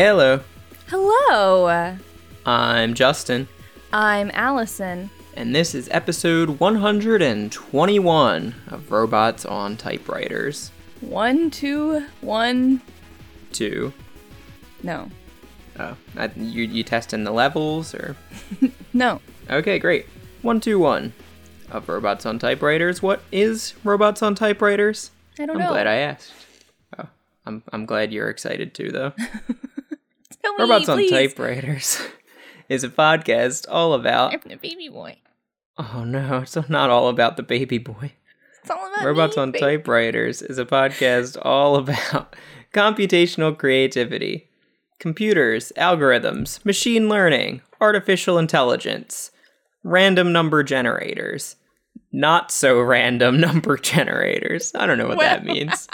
Hello, Hello, I'm Justin, I'm Allison. and this is episode 121 of Robots on Typewriters. One, two, one. Two. No, Oh, I, you you testing the levels or? no. Okay, great. One two one of Robots on Typewriters. What is Robots on Typewriters? I don't know. I'm glad I asked. Oh, I'm I'm glad you're excited too, though. Robots on please. Typewriters is a podcast all about. I'm the baby boy. Oh no, it's not all about the baby boy. It's all about Robots me, on baby. Typewriters is a podcast all about computational creativity, computers, algorithms, machine learning, artificial intelligence, random number generators, not so random number generators. I don't know what that means.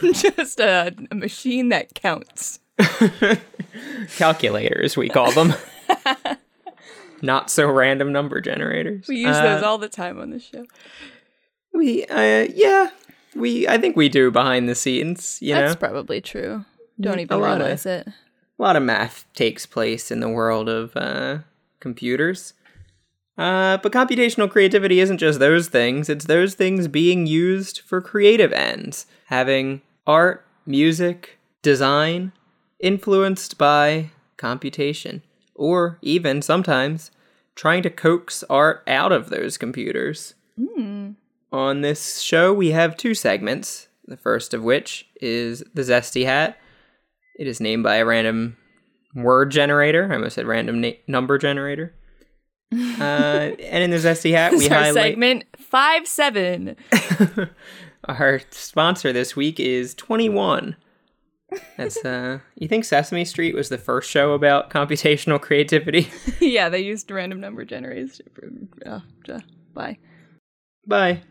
Just a, a machine that counts. Calculators, we call them. not so random number generators. We use Uh, those all the time on the show. We, uh, yeah, we. I think we do behind the scenes. You That's know, probably true. Don't even lot of- realize it. a lot of math takes place in the world of uh, computers. Uh, but computational creativity isn't just those things, it's those things being used for creative ends. Having art, music, design influenced by computation. Or even sometimes trying to coax art out of those computers. On this show, we have two segments. The first of which is the Zesty Hat. It is named by a random word generator. I almost said random na- number generator. Uh, and in the Zesty Hat, we This is our highlight segment five seven. our sponsor this week is 21. That's uh you think Sesame Street was the first show about computational creativity? yeah, they used random number generators. Uh, uh, bye. Bye.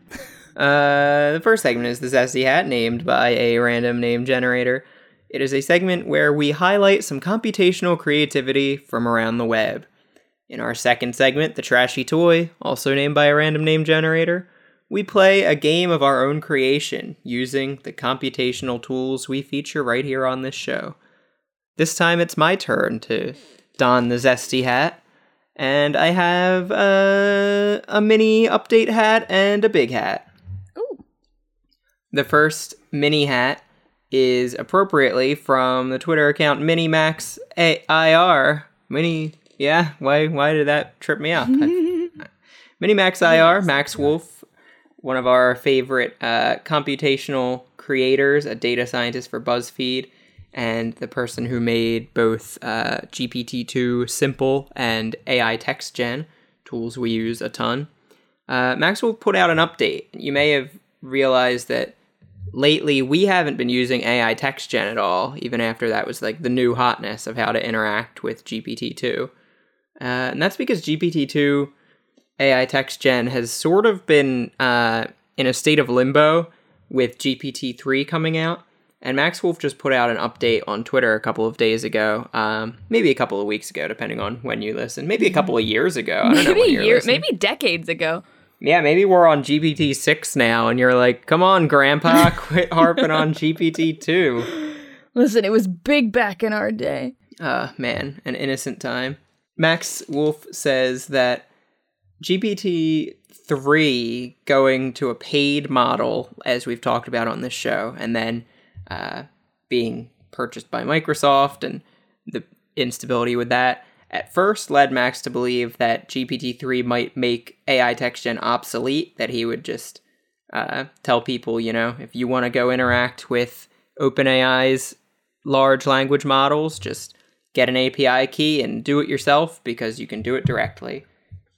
Uh, the first segment is the Zesty Hat, named by a random name generator. It is a segment where we highlight some computational creativity from around the web. In our second segment, the Trashy Toy, also named by a random name generator, we play a game of our own creation using the computational tools we feature right here on this show. This time it's my turn to don the Zesty Hat and I have uh, a mini update hat and a big hat. Ooh. The first mini hat is appropriately from the Twitter account MiniMax IR. Mini, yeah. Why? Why did that trip me up? minimaxir, Max Woolf, one of our favorite uh, computational creators, a data scientist for BuzzFeed, and the person who made both uh, GPT-2 Simple and AI Text Gen tools we use a ton. Uh, Max Woolf put out an update. You may have realized that lately we haven't been using AI Text Gen at all, even after that was like the new hotness of how to interact with GPT-2. Uh, and that's because GPT-2 AI Text Gen has sort of been uh, in a state of limbo with GPT 3 coming out. And Max Woolf just put out an update on Twitter a couple of days ago, um, maybe a couple of weeks ago, depending on when you listen. Maybe a couple of years ago. I don't Maybe listening. maybe decades ago. Yeah, maybe we're on GPT 6 now, and you're like, come on, Grandpa, quit harping on GPT 2. Listen, it was big back in our day. Uh, man, an innocent time. Max Woolf says that GPT 3 going to a paid model, as we've talked about on this show, and then uh, being purchased by Microsoft and the instability with that, at first led Max to believe that GPT 3 might make AI text gen obsolete, that he would just uh, tell people, you know, if you want to go interact with OpenAI's large language models, just get an API key and do it yourself because you can do it directly.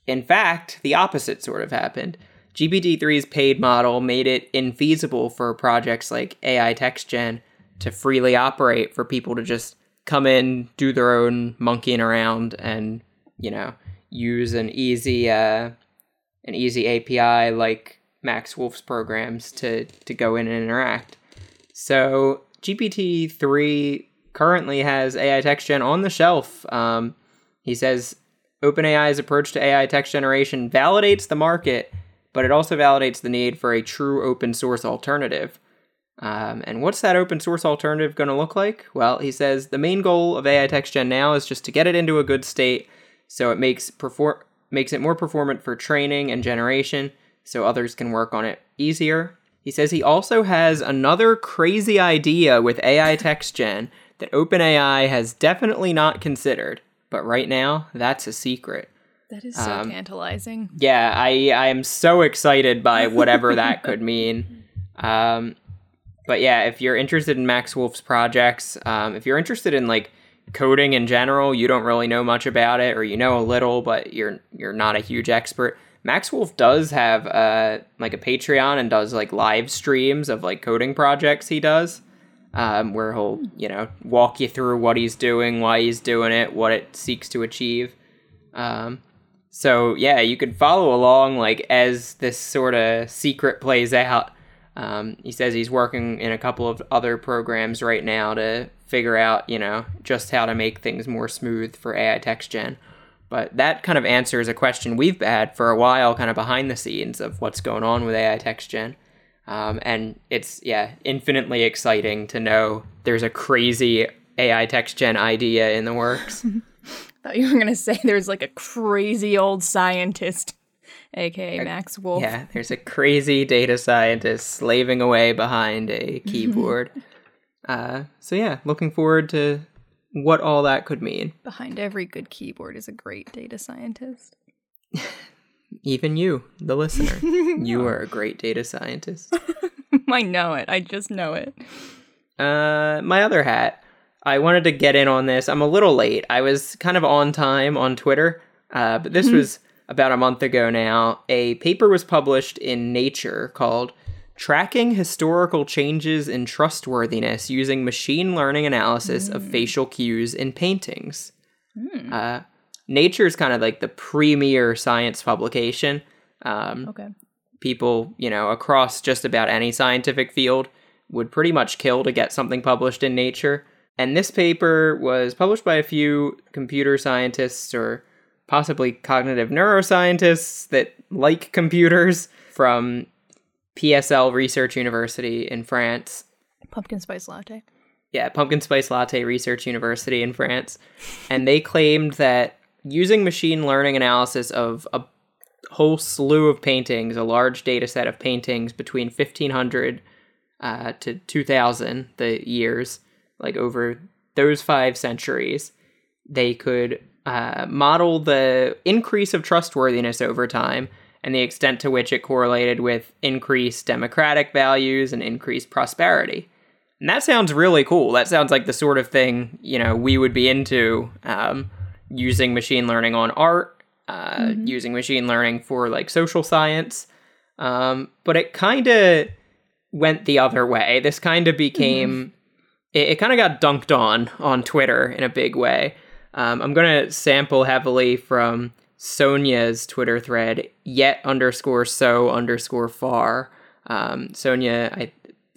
In fact, the opposite sort of happened. GPT-3's paid model made it infeasible for projects like AI Text Gen to freely operate for people to just come in, do their own monkeying around, and you know use an easy uh, an easy API like Max Woolf's programs to to go in and interact. So GPT-3 currently has AI Text Gen on the shelf. Um, he says OpenAI's approach to AI text generation validates the market, but it also validates the need for a true open source alternative. Um, and what's that open source alternative going to look like? Well, he says the main goal of AI text gen now is just to get it into a good state so it makes perform makes it more performant for training and generation so others can work on it easier. He says he also has another crazy idea with AI text gen that OpenAI has definitely not considered, but right now that's a secret. That is so um, tantalizing. Yeah, I I am so excited by whatever that could mean. Um, but yeah, if you're interested in Max Woolf's projects, um, if you're interested in like coding in general, you don't really know much about it, or you know a little, but you're you're not a huge expert. Max Woolf does have uh, like a Patreon and does like live streams of like coding projects he does, um, where he'll you know walk you through what he's doing, why he's doing it, what it seeks to achieve. Um, so yeah, you could follow along like as this sort of secret plays out. Um, he says he's working in a couple of other programs right now to figure out, you know, just how to make things more smooth for AI text gen. But that kind of answers a question we've had for a while, kind of behind the scenes of what's going on with AI text gen. Um, and it's, yeah, infinitely exciting to know there's a crazy AI text gen idea in the works. thought you were going to say there's like a crazy old scientist aka Max Woolf. Yeah, there's a crazy data scientist slaving away behind a keyboard. uh, so yeah, looking forward to what all that could mean. Behind every good keyboard is a great data scientist. Even you, the listener, you are a great data scientist. I know it. I just know it. Uh, my other hat. I wanted to get in on this. I'm a little late. I was kind of on time on Twitter, uh, but this mm-hmm. was about a month ago now, a paper was published in Nature called Tracking Historical Changes in Trustworthiness Using Machine Learning Analysis mm. of Facial Cues in Paintings. Mm. Uh, Nature is kind of like the premier science publication. Um, okay. People, you know, across just about any scientific field would pretty much kill to get something published in Nature. And this paper was published by a few computer scientists or possibly cognitive neuroscientists that like computers from PSL Research University in France. Pumpkin spice latte. Yeah, Pumpkin Spice Latte Research University in France. And they claimed that using machine learning analysis of a whole slew of paintings, a large data set of paintings between 1500 uh, to 2000, the years, like over those five centuries, they could uh, model the increase of trustworthiness over time and the extent to which it correlated with increased democratic values and increased prosperity. And that sounds really cool. That sounds like the sort of thing you know we would be into um, using machine learning on art, uh, mm-hmm. using machine learning for like social science. Um, but it kind of went the other way. This kind of became mm-hmm. it, it kind of got dunked on on Twitter in a big way. Um, I'm going to sample heavily from Sonia's Twitter thread, yet underscore so underscore far. Um, Sonia I,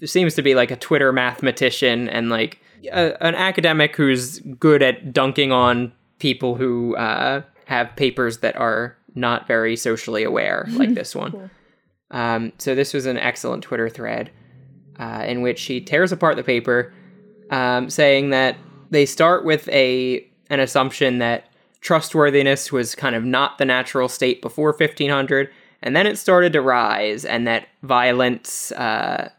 seems to be like a Twitter mathematician and like a, an academic who's good at dunking on people who uh, have papers that are not very socially aware, like this one. cool. um, so this was an excellent Twitter thread uh, in which she tears apart the paper, um, saying that they start with a an assumption that trustworthiness was kind of not the natural state before 1500, and then it started to rise, and that violence uh,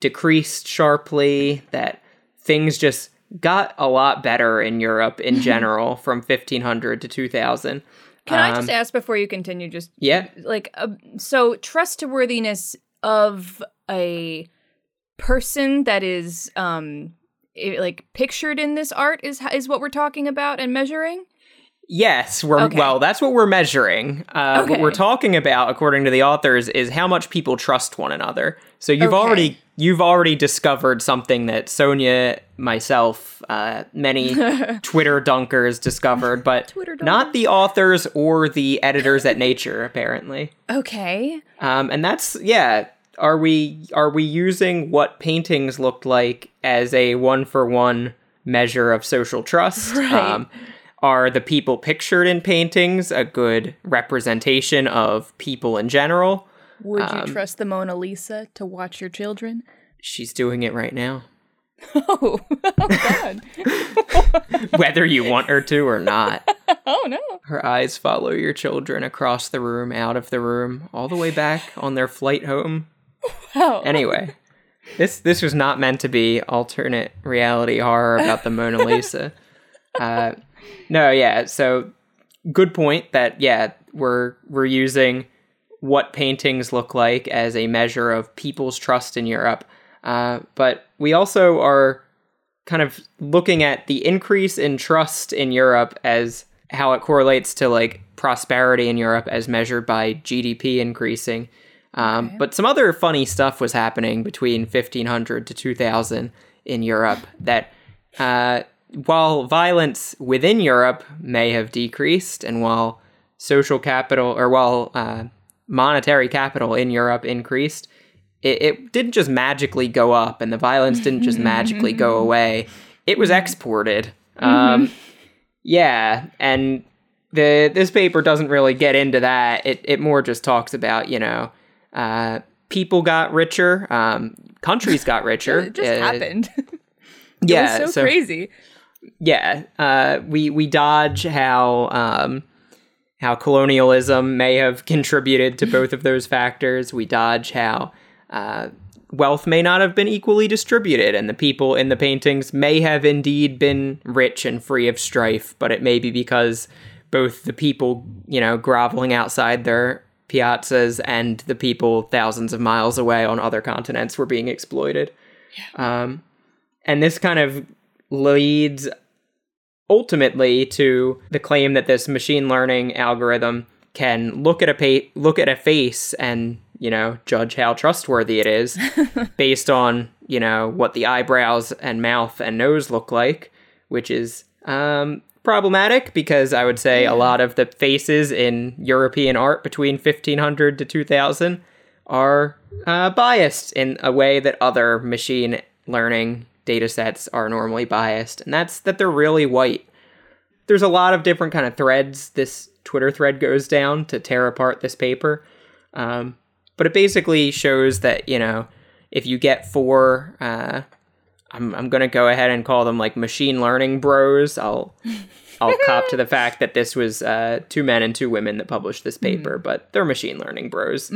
decreased sharply, that things just got a lot better in Europe in general from 1500 to 2000. Can um, I just ask before you continue? Just yeah, like uh, so trustworthiness of a person that is um it, like pictured in this art is is what we're talking about and measuring? Yes, we're okay. well. That's what we're measuring. Uh, okay. What we're talking about, according to the authors, is how much people trust one another. So you've okay. already you've already discovered something that Sonia, myself, uh, many Twitter dunkers discovered, but not the authors or the editors at Nature, apparently. Okay. Um, and that's yeah are we are we using what paintings looked like as a one for one measure of social trust? Right. Um, are the people pictured in paintings a good representation of people in general? Would um, you trust the Mona Lisa to watch your children? She's doing it right now. Oh, oh God. Whether you want her to or not. oh no. Her eyes follow your children across the room, out of the room, all the way back on their flight home. Wow. Anyway, this this was not meant to be alternate reality horror about the Mona Lisa. Uh, no, yeah. So good point that yeah we're we're using what paintings look like as a measure of people's trust in Europe, uh, but we also are kind of looking at the increase in trust in Europe as how it correlates to like prosperity in Europe as measured by GDP increasing. Um, Okay. But some other funny stuff was happening between 1500 to 2000 in Europe that uh, while violence within Europe may have decreased, and while social capital or while uh, monetary capital in Europe increased, it, it didn't just magically go up, and the violence didn't just magically go away. It was exported. Um, yeah, and the this paper doesn't really get into that. It it more just talks about you know uh, people got richer, um, countries got richer. It just Uh, happened. Yeah, was so, crazy. yeah, uh, we we dodge how um, how colonialism may have contributed to both of those factors. We dodge how uh, wealth may not have been equally distributed, and the people in the paintings may have indeed been rich and free of strife, but it may be because both the people, you know, groveling outside their piazzas and the people thousands of miles away on other continents were being exploited. Um, and this kind of leads ultimately to the claim that this machine learning algorithm can look at a pa- look at a face and you know judge how trustworthy it is based on you know what the eyebrows and mouth and nose look like which is um problematic because i would say a lot of the faces in european art between 1500 to 2000 are uh, biased in a way that other machine learning data sets are normally biased and that's that they're really white. There's a lot of different kind of threads this twitter thread goes down to tear apart this paper um, but it basically shows that you know if you get four uh, I'm, I'm gonna go ahead and call them like machine learning bros. I'll i'll cop to the fact that this was uh, two men and two women that published this paper but they're machine learning bros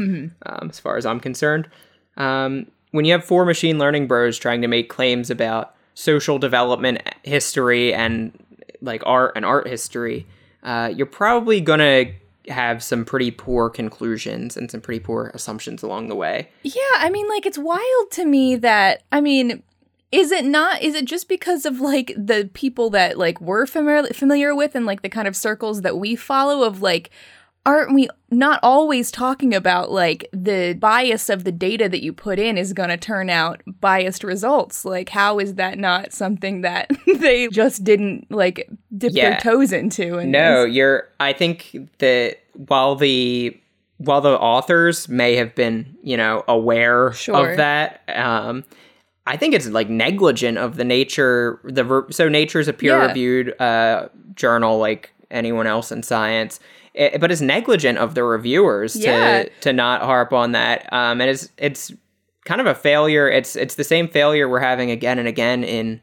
um, as far as i'm concerned. Um, when you have four machine learning bros trying to make claims about social development history and like art and art history uh, you're probably gonna have some pretty poor conclusions and some pretty poor assumptions along the way. Yeah, I mean, like, it's wild to me that, I mean, is it not, is it just because of, like, the people that, like, we're familiar, familiar with and, like, the kind of circles that we follow of, like, aren't we not always talking about, like, the bias of the data that you put in is going to turn out biased results? Like, how is that not something that they just didn't, like, dip Yeah. their toes into? And No, you're. I think that while the while the authors may have been, you know, aware Sure. of that, um, I think it's like negligent of the nature. The ver- so Nature is a peer reviewed uh, journal, like anyone else in science. It, but it's negligent of the reviewers Yeah. to to not harp on that. Um, and it's it's kind of a failure. It's it's the same failure we're having again and again in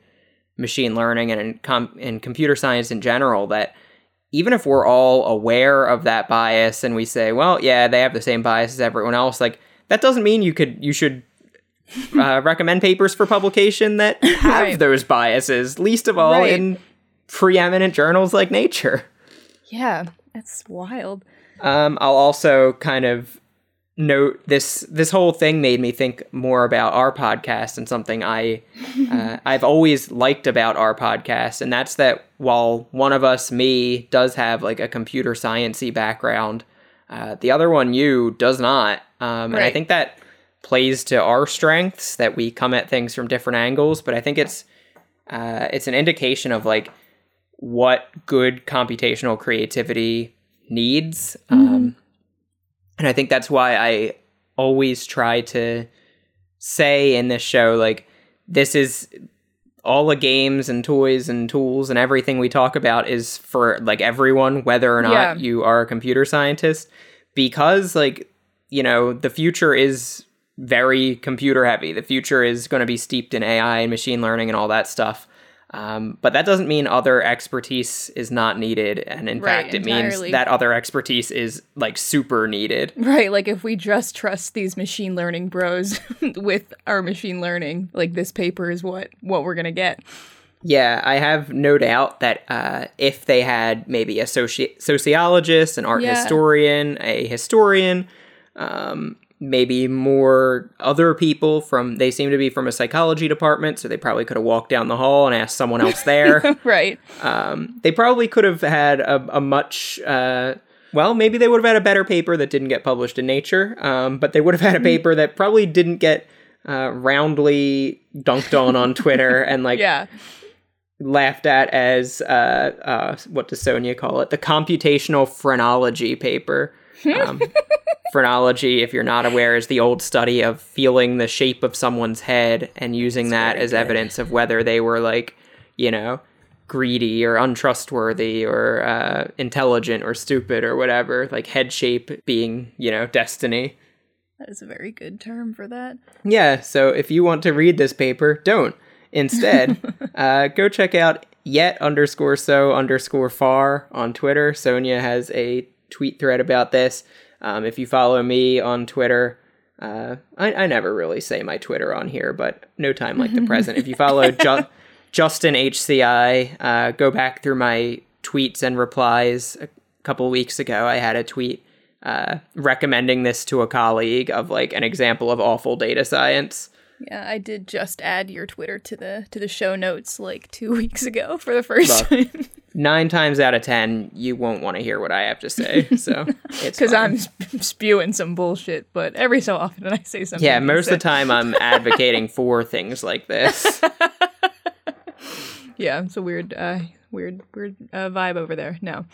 machine learning and in, com- in computer science in general that even if we're all aware of that bias and we say well yeah they have the same bias as everyone else like that doesn't mean you could you should uh, recommend papers for publication that have Right. those biases least of all Right. in preeminent journals like nature Yeah, that's wild. um, I'll also kind of note this this whole thing made me think more about our podcast and something I uh, I've always liked about our podcast, and that's that while one of us, me, does have like a computer sciencey background, uh, the other one, you, does not, um, and I think that plays to our strengths that we come at things from different angles. But I think it's uh, it's an indication of like what good computational creativity needs. Um, and I think that's why I always try to say in this show, like, this is all the games and toys and tools and everything we talk about is for like everyone, whether or not Yeah. you are a computer scientist, because like, you know, the future is very computer heavy. The future is going to be steeped in AI and machine learning and all that stuff. Um, but that doesn't mean other expertise is not needed. And in Right, fact, it entirely. means that other expertise is like super needed. Right, like if we just trust these machine learning bros with our machine learning, like this paper is what what we're gonna get. Yeah, I have no doubt that uh, if they had maybe a soci- sociologist, an art Yeah. historian, a historian, um, maybe more other people from, they seem to be from a psychology department, so they probably could have walked down the hall and asked someone else there. Right. um, they probably could have had a, a much, uh, well, maybe they would have had a better paper that didn't get published in Nature, um, but they would have had a paper that probably didn't get uh, roundly dunked on on Twitter and like Yeah. laughed at as uh, uh, what does Sonia call it? The computational phrenology paper. Um, phrenology, if you're not aware, is the old study of feeling the shape of someone's head and using that as good. evidence of whether they were like, you know, greedy or untrustworthy or uh, intelligent or stupid or whatever. Like head shape being, you know, destiny. That is a very good term for that. Yeah, so if you want to read this paper, don't. Instead, uh, go check out yet underscore so underscore far on Twitter. Sonia has a tweet thread about this. Um, if you follow me on Twitter, uh, I, I never really say my Twitter on here, but no time like the present. If you follow Ju- Justin HCI, uh, go back through my tweets and replies. A couple weeks ago, I had a tweet uh, recommending this to a colleague of like an example of awful data science. Yeah, I did just add your Twitter to the to the show notes like two weeks ago for the first Look. time Nine times out of ten, you won't want to hear what I have to say. So it's because. I'm sp- spewing some bullshit. But every so often I say something. yeah. Most of the time, I'm advocating for things like this. Yeah, it's a weird, uh, weird, weird uh, vibe over there. No,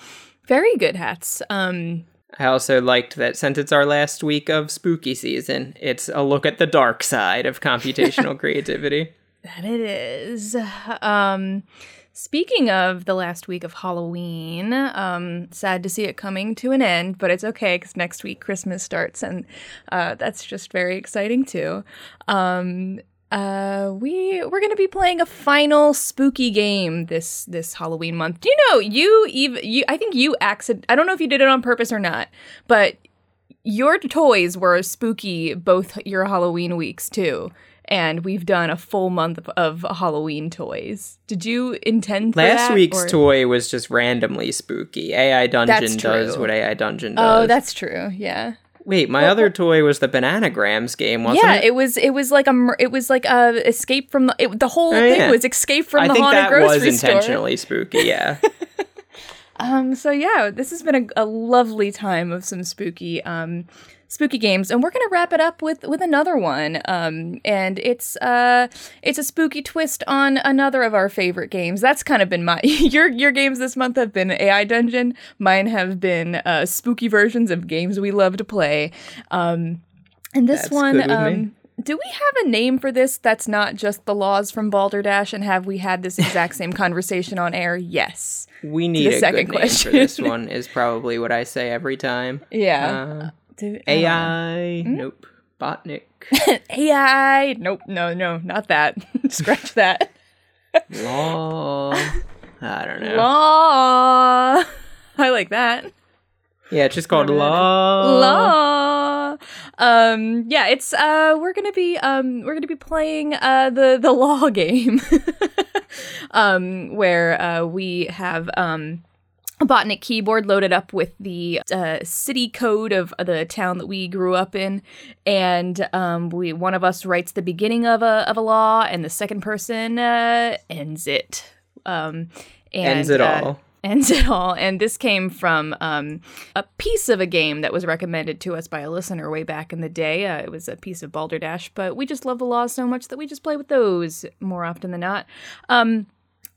very good hats. Um, I also liked that since it's our last week of spooky season, it's a look at the dark side of computational creativity. That it is. Um, speaking of the last week of Halloween, um, sad to see it coming to an end, but it's okay because next week Christmas starts, and uh, that's just very exciting too. Um, uh, we we're gonna be playing a final spooky game this this Halloween month. Do you know you even you? I think you accident. I don't know if you did it on purpose or not, but your toys were spooky both your Halloween weeks too. And we've done a full month of, of Halloween toys. Did you intend Last that, week's or- toy was just randomly spooky. AI Dungeon does what AI Dungeon does. Oh, that's true. Yeah. Wait, my other toy was the Bananagrams game, wasn't yeah, it? it was. It was like a. It was like a escape from the. It, the whole Oh, thing yeah. was escape from I the think haunted that grocery was store. intentionally spooky. Yeah. Um. So yeah, this has been a, a lovely time of some spooky um spooky games, and we're gonna wrap it up with with another one. Um. And it's uh it's a spooky twist on another of our favorite games. That's kind of been my your your games this month have been AI Dungeon. Mine have been uh spooky versions of games we love to play. Um. And this That's one um. Do we have a name for this that's not just the laws from Balderdash? And have we had this exact same conversation on air? Yes. We need the a second question. for this one. Is probably what I say every time. Yeah. Uh, Do- I don't know. AI. Hmm? Nope. Botnik. AI. Nope. No. No. Not that. Scratch that. Law. I don't know. Law. I like that. Yeah, it's just called Whatever that is. Law. Law. Um. Yeah. It's. Uh. We're gonna be. Um. We're gonna be playing. Uh. The the law game. um. Where. Uh. We have. Um. A Botnik keyboard loaded up with the uh, city code of the town that we grew up in, and um, we one of us writes the beginning of a of a law, and the second person uh, ends it. Um, and, Ends it uh, all. ends it all. And this came from um, a piece of a game that was recommended to us by a listener way back in the day. Uh, it was a piece of Balderdash, but we just love the laws so much that we just play with those more often than not. Um,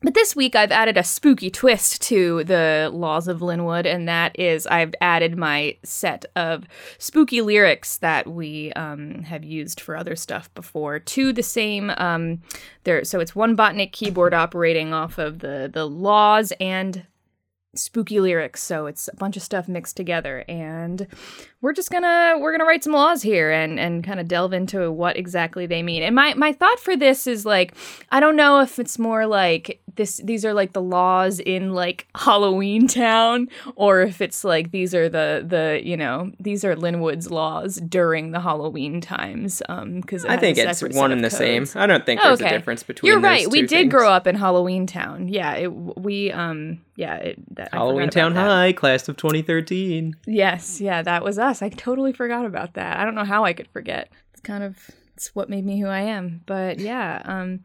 but this week I've added a spooky twist to the laws of Linwood, and that is I've added my set of spooky lyrics that we um, have used for other stuff before to the same um, there. So it's one Botnik keyboard operating off of the the laws and spooky lyrics so it's a bunch of stuff mixed together and we're just gonna we're gonna write some laws here and and kind of delve into what exactly they mean and my my thought for this is like i don't know if it's more like this these are like the laws in like halloween town or if it's like these are the the you know these are linwood's laws during the halloween times um because I think it's one and the same. I don't think there's a difference between. you're right we did things. grow up in halloween town yeah it, we um yeah it, that, Halloween Town that. High, class of 2013. Yes, yeah, that was us. I totally forgot about that. I don't know how I could forget. It's kind of it's what made me who I am. But yeah, um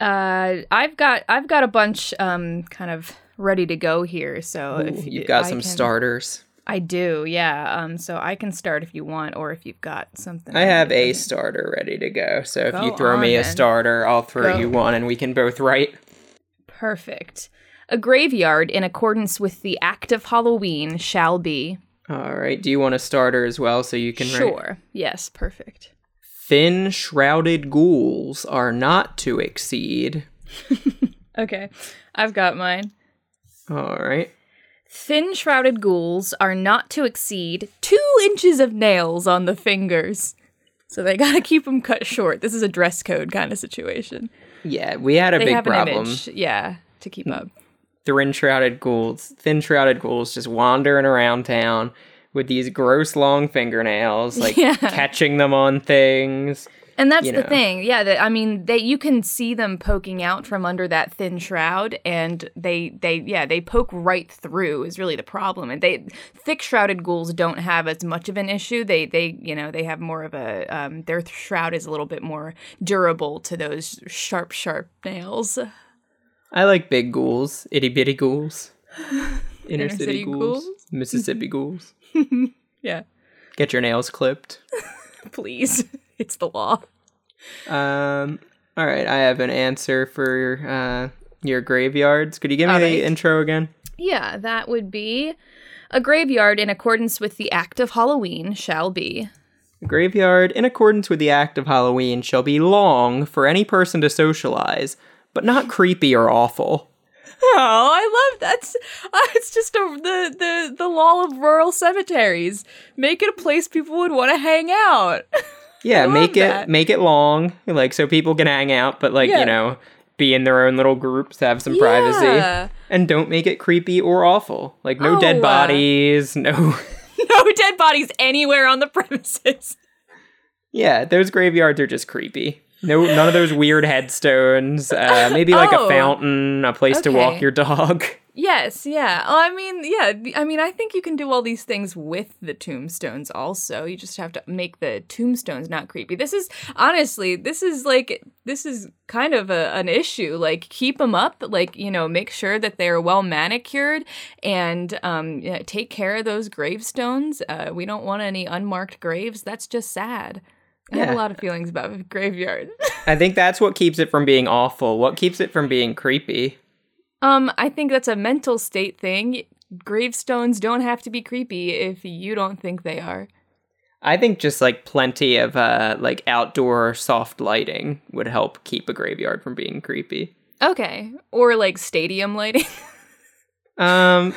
uh I've got I've got a bunch um kind of ready to go here. So Ooh, if you've got I some can- starters. I do, yeah. Um so I can start if you want or if you've got something. I have a starter ready to go. So if you Go throw me a then. starter, I'll throw Go. you one and we can both write. Perfect. A graveyard in accordance with the act of Halloween shall be. All right. Do you want a starter as well so you can write? Sure. Yes, perfect. Thin shrouded ghouls are not to exceed. Okay. I've got mine. All right. Thin shrouded ghouls are not to exceed two inches of nails on the fingers. So they gotta keep them cut short. This is a dress code kind of situation. Yeah, we had a They big problem. image, yeah, to keep up. Thin shrouded ghouls, thin shrouded ghouls just wandering around town with these gross long fingernails, like Yeah. catching them on things. And that's You the thing, yeah. That I mean, they you can see them poking out from under that thin shroud, and they they yeah they poke right through is really the problem. And they thick shrouded ghouls don't have as much of an issue. They they you know they have more of a um, their shroud is a little bit more durable to those sharp sharp nails. I like big ghouls, itty bitty ghouls, inner, Inner city, city ghouls, ghouls? Mississippi ghouls. Yeah, Get your nails clipped. please, it's the law. Um, all right, I have an answer for uh, your graveyards. Could you give me the intro again? Yeah, that would be a graveyard in accordance with the act of Halloween shall be. A graveyard, in accordance with the act of Halloween, shall be long for any person to socialize, but not creepy or awful. Oh, I love that's uh, it's just a, the the the law of rural cemeteries. Make it a place people would want to hang out. Yeah, make it that. make it long, like so people can hang out, but like Yeah. you know, be in their own little groups, have some privacy, and don't make it creepy or awful. Like no Oh, dead uh, bodies, no. no dead bodies anywhere on the premises. yeah, those graveyards are just creepy. No, none of those weird headstones. Uh, maybe like Oh, a fountain, a place to walk your dog. Yes, yeah. Oh, I mean, yeah. I mean, I think you can do all these things with the tombstones. Also, you just have to make the tombstones not creepy. This is honestly, this is like, this is kind of a, an issue. Like, keep them up. Like, you know, make sure that they are well manicured and um, yeah, take care of those gravestones. Uh, we don't want any unmarked graves. That's just sad. I have Yeah. a lot of feelings about graveyard. I think that's what keeps it from being awful. What keeps it from being creepy? Um, I think that's a mental state thing. Gravestones don't have to be creepy if you don't think they are. I think just like plenty of uh like outdoor soft lighting would help keep a graveyard from being creepy. Okay. Or like stadium lighting. Um,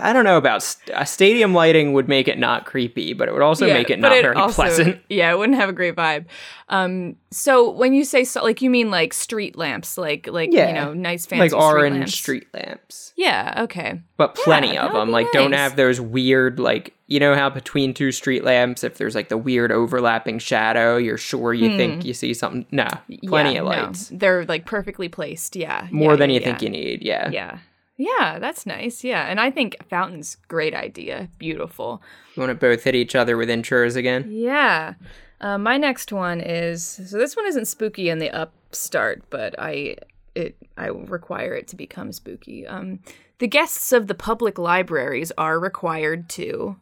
I don't know about st- stadium lighting would make it not creepy, but it would also make it not very also- pleasant. Yeah, it wouldn't have a great vibe. Um, so when you say so, like you mean like street lamps, like like Yeah. you know nice fancy Like street orange lamps. street lamps, Yeah. Okay. but plenty that of them. Like, don't have those weird like you know how between two street lamps, if there's like the weird overlapping shadow, you're sure you think you see something. No, plenty Hmm. Yeah, of no. lights, They're like perfectly placed. Yeah. more Yeah, than yeah, you think you need. Yeah. Yeah. Yeah, that's nice. Yeah, and I think fountains great idea. Beautiful. You want to both hit each other with intros again? Yeah. Uh, my next one is so this one isn't spooky in the upstart, but I it I require it to become spooky. Um, the guests of the public libraries are required to.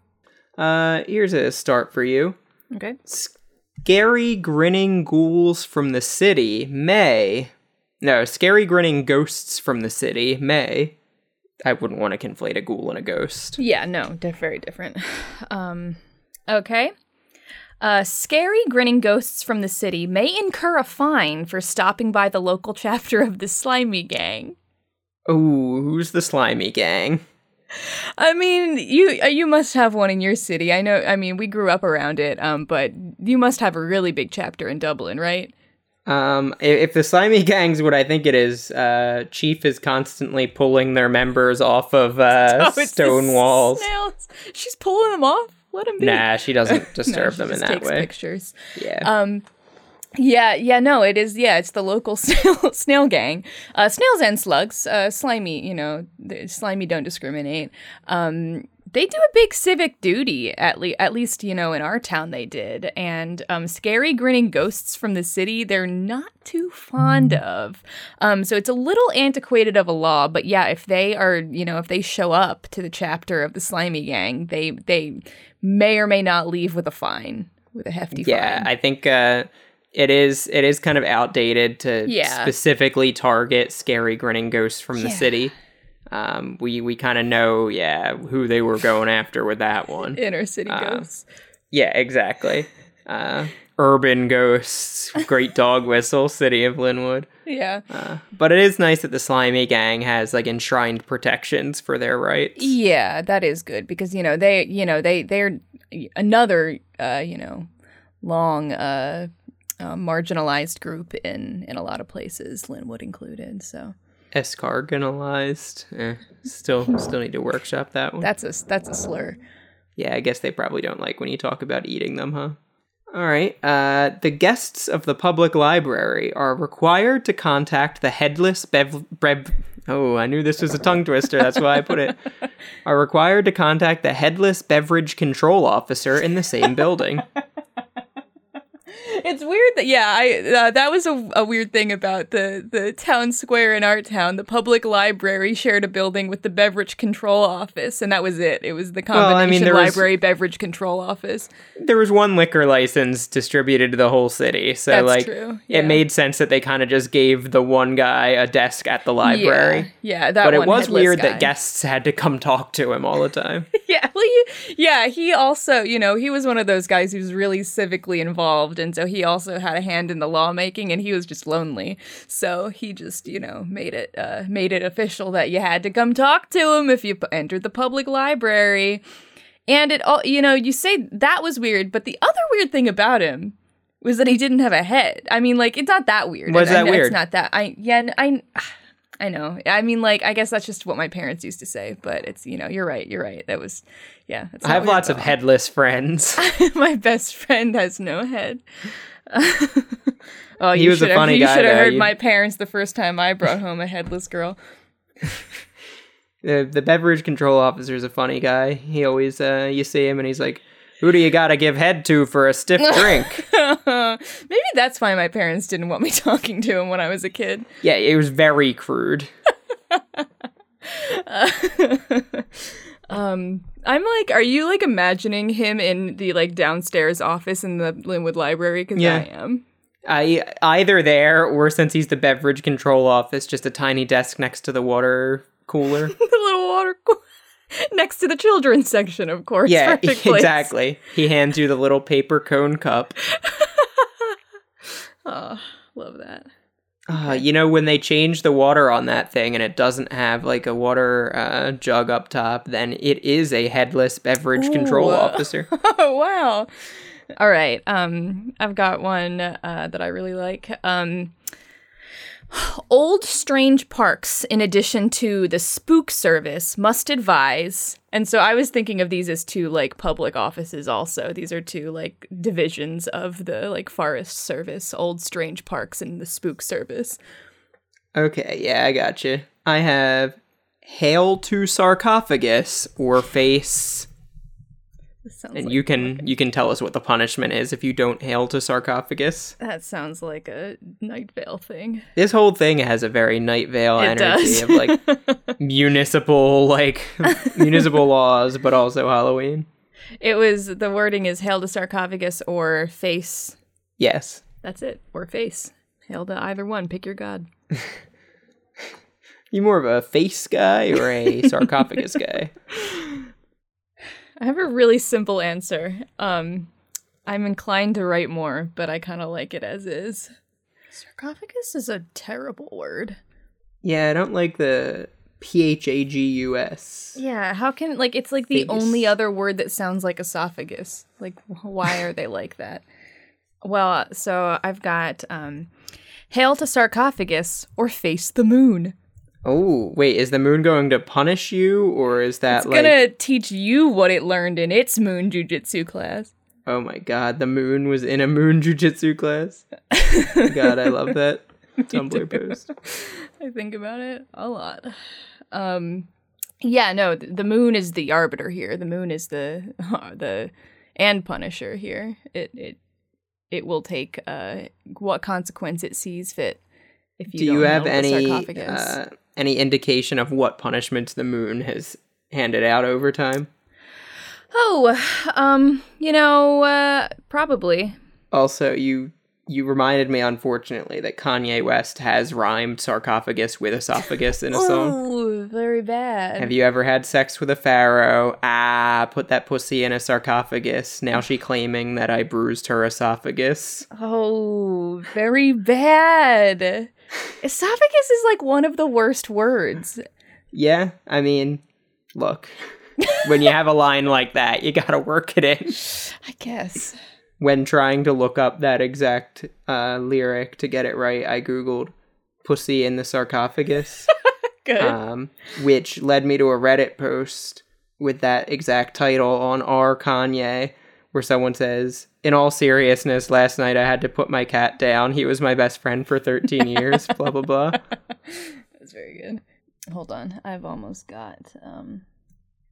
Uh, here's a start for you. Okay. Scary grinning ghouls from the city may. No, scary grinning ghosts from the city may. I wouldn't want to conflate a ghoul and a ghost. Yeah. No. Diff- very different. Um. Okay. Uh, scary grinning ghosts from the city may incur a fine for stopping by the local chapter of the Slimy Gang. Oh, who's the slimy gang? I mean, you uh, you must have one in your city. I know. I mean, we grew up around it, um, but you must have a really big chapter in Dublin, right? Um, if, the slimy gang's what I think it is, uh, Chief is constantly pulling their members off of uh, Oh, stone walls. Snails. She's pulling them off. Let them be. Nah, she doesn't No, disturb she them in just that takes way. Pictures. Yeah. Um, yeah, yeah, no, it is. Yeah, it's the local snail snail gang. Uh, snails and slugs. Uh, slimy, you know, the slimy don't discriminate. Um, they do a big civic duty at le- at least you know in our town they did and um, scary grinning ghosts from the city they're not too fond of um, so it's a little antiquated of a law but yeah if they are you know if they show up to the chapter of the slimy gang they they may or may not leave with a fine with a hefty fine. yeah, fine I think uh, it is. It is kind of outdated to Yeah. specifically target scary grinning ghosts from the Yeah. city. Um, we we kind of know, yeah, who they were going after with that one. inner city ghosts Yeah, exactly. Uh, urban ghosts, great dog whistle, city of Linwood. yeah Uh, but it is nice that the slimy gang has like enshrined protections for their rights. Yeah, that is good because you know they, you know they, they're another, uh, you know, long, uh, uh, marginalized group in in a lot of places, Linwood included. So Escargonalized. Eh, still, still need to workshop that one. that's a that's a slur. Yeah, I guess they probably don't like when you talk about eating them, huh? All right. Uh, the guests of the public library are required to contact the headless bev. Brev- oh, I knew this was a tongue twister. That's why I put it. Are required to contact the headless beverage control officer in the same building. It's weird that yeah, I uh, that was a, a weird thing about the the town square in our town. The public library shared a building with the beverage control office, and that was it. It was the Well, I combination mean, there was- library beverage control office. There was one liquor license distributed to the whole city, so That's like true, yeah. it made sense that they kind of just gave the one guy a desk at the library. Yeah, yeah that. But it was weird guy. that guests had to come talk to him all the time. Yeah, well, you, yeah, he also, you know, he was one of those guys who's really civically involved, and so he also had a hand in the lawmaking, and he was just lonely, so he just, you know, made it, uh, made it official that you had to come talk to him if you p- entered the public library, and it all, you know, you say that was weird, but the other weird thing about him was that he didn't have a head. I mean, like, it's not that weird. Was I- I that know weird? It's not that. I yeah, I. I know. I mean, like, I guess that's just what my parents used to say, but it's, you know, you're right. You're right. That was, yeah. I have lots of headless friends. my best friend has no head. oh, He you was a should have, funny you guy, should have heard You- my parents the first time I brought home a headless girl. the, the beverage control officer is a funny guy. He always, uh, you see him and he's like, "Who do you got to give head to for a stiff drink?" Maybe that's why my parents didn't want me talking to him when I was a kid. yeah, it was very crude. Um, I'm like, are you like imagining him in the like downstairs office in the Linwood Library? Because Yeah. I am. I either there or since he's the beverage control office, just a tiny desk next to the water cooler. the little water cooler next to the children's section, of course. yeah, exactly. He hands you the little paper cone cup. Oh, love that. Uh, you know, when they change the water on that thing and it doesn't have like a water uh, jug up top, then it is a headless beverage control officer. Oh wow. All right. Um, I've got one uh, that I really like. Um, old strange parks, in addition to the spook service, must advise. And so I was thinking of these as two like public offices. Also, these are two like divisions of the like forest service, old strange parks, and the spook service. Okay, yeah, I got you. I have hail to sarcophagus or face, and like- you can you can tell us what the punishment is if you don't hail to sarcophagus. That sounds like a Night Vale thing. This whole thing has a very Night Vale It energy of like municipal like municipal laws, but also Halloween. It was the wording is hail to sarcophagus or face. Yes. That's it. Or face. Hail to either one. Pick your god. You more of a face guy or a sarcophagus guy? I have a really simple answer. Um, I'm inclined to write more, but I kind of like it as is. Sarcophagus is a terrible word. Yeah, I don't like the P H A G U S. Yeah, how can like it's like the Face. only other word that sounds like esophagus. Like why are they like that? Well, so I've got um Hail to sarcophagus or face the moon. Oh, wait, is the moon going to punish you or is that It's like gonna teach you what it learned in its moon jujitsu class. Oh my god, the moon was in a moon jujitsu class. god, I love that Tumblr post. I think about it a lot. Um, yeah, no, the moon is the arbiter here. The moon is the the and punisher here. It it it will take uh what consequence it sees fit. If you Do you have any uh, any indication of what punishments the moon has handed out over time? oh, um, you know, uh, probably. Also, you you reminded me unfortunately that Kanye West has rhymed sarcophagus with esophagus in a song. Oh, very bad. Have you ever had sex with a pharaoh? Ah, put that pussy in a sarcophagus. Now she claiming that I bruised her esophagus. Oh, very bad. Esophagus is like one of the worst words. Yeah, I mean, look. when you have a line like that, you gotta work it in. I guess. When trying to look up that exact uh, lyric to get it right, I googled "pussy in the sarcophagus," Good. um, which led me to a Reddit post with that exact title on R Kanye, where someone says, "In all seriousness, last night I had to put my cat down. He was my best friend for 13 years." blah blah blah. That's very good. Hold on. I've almost got um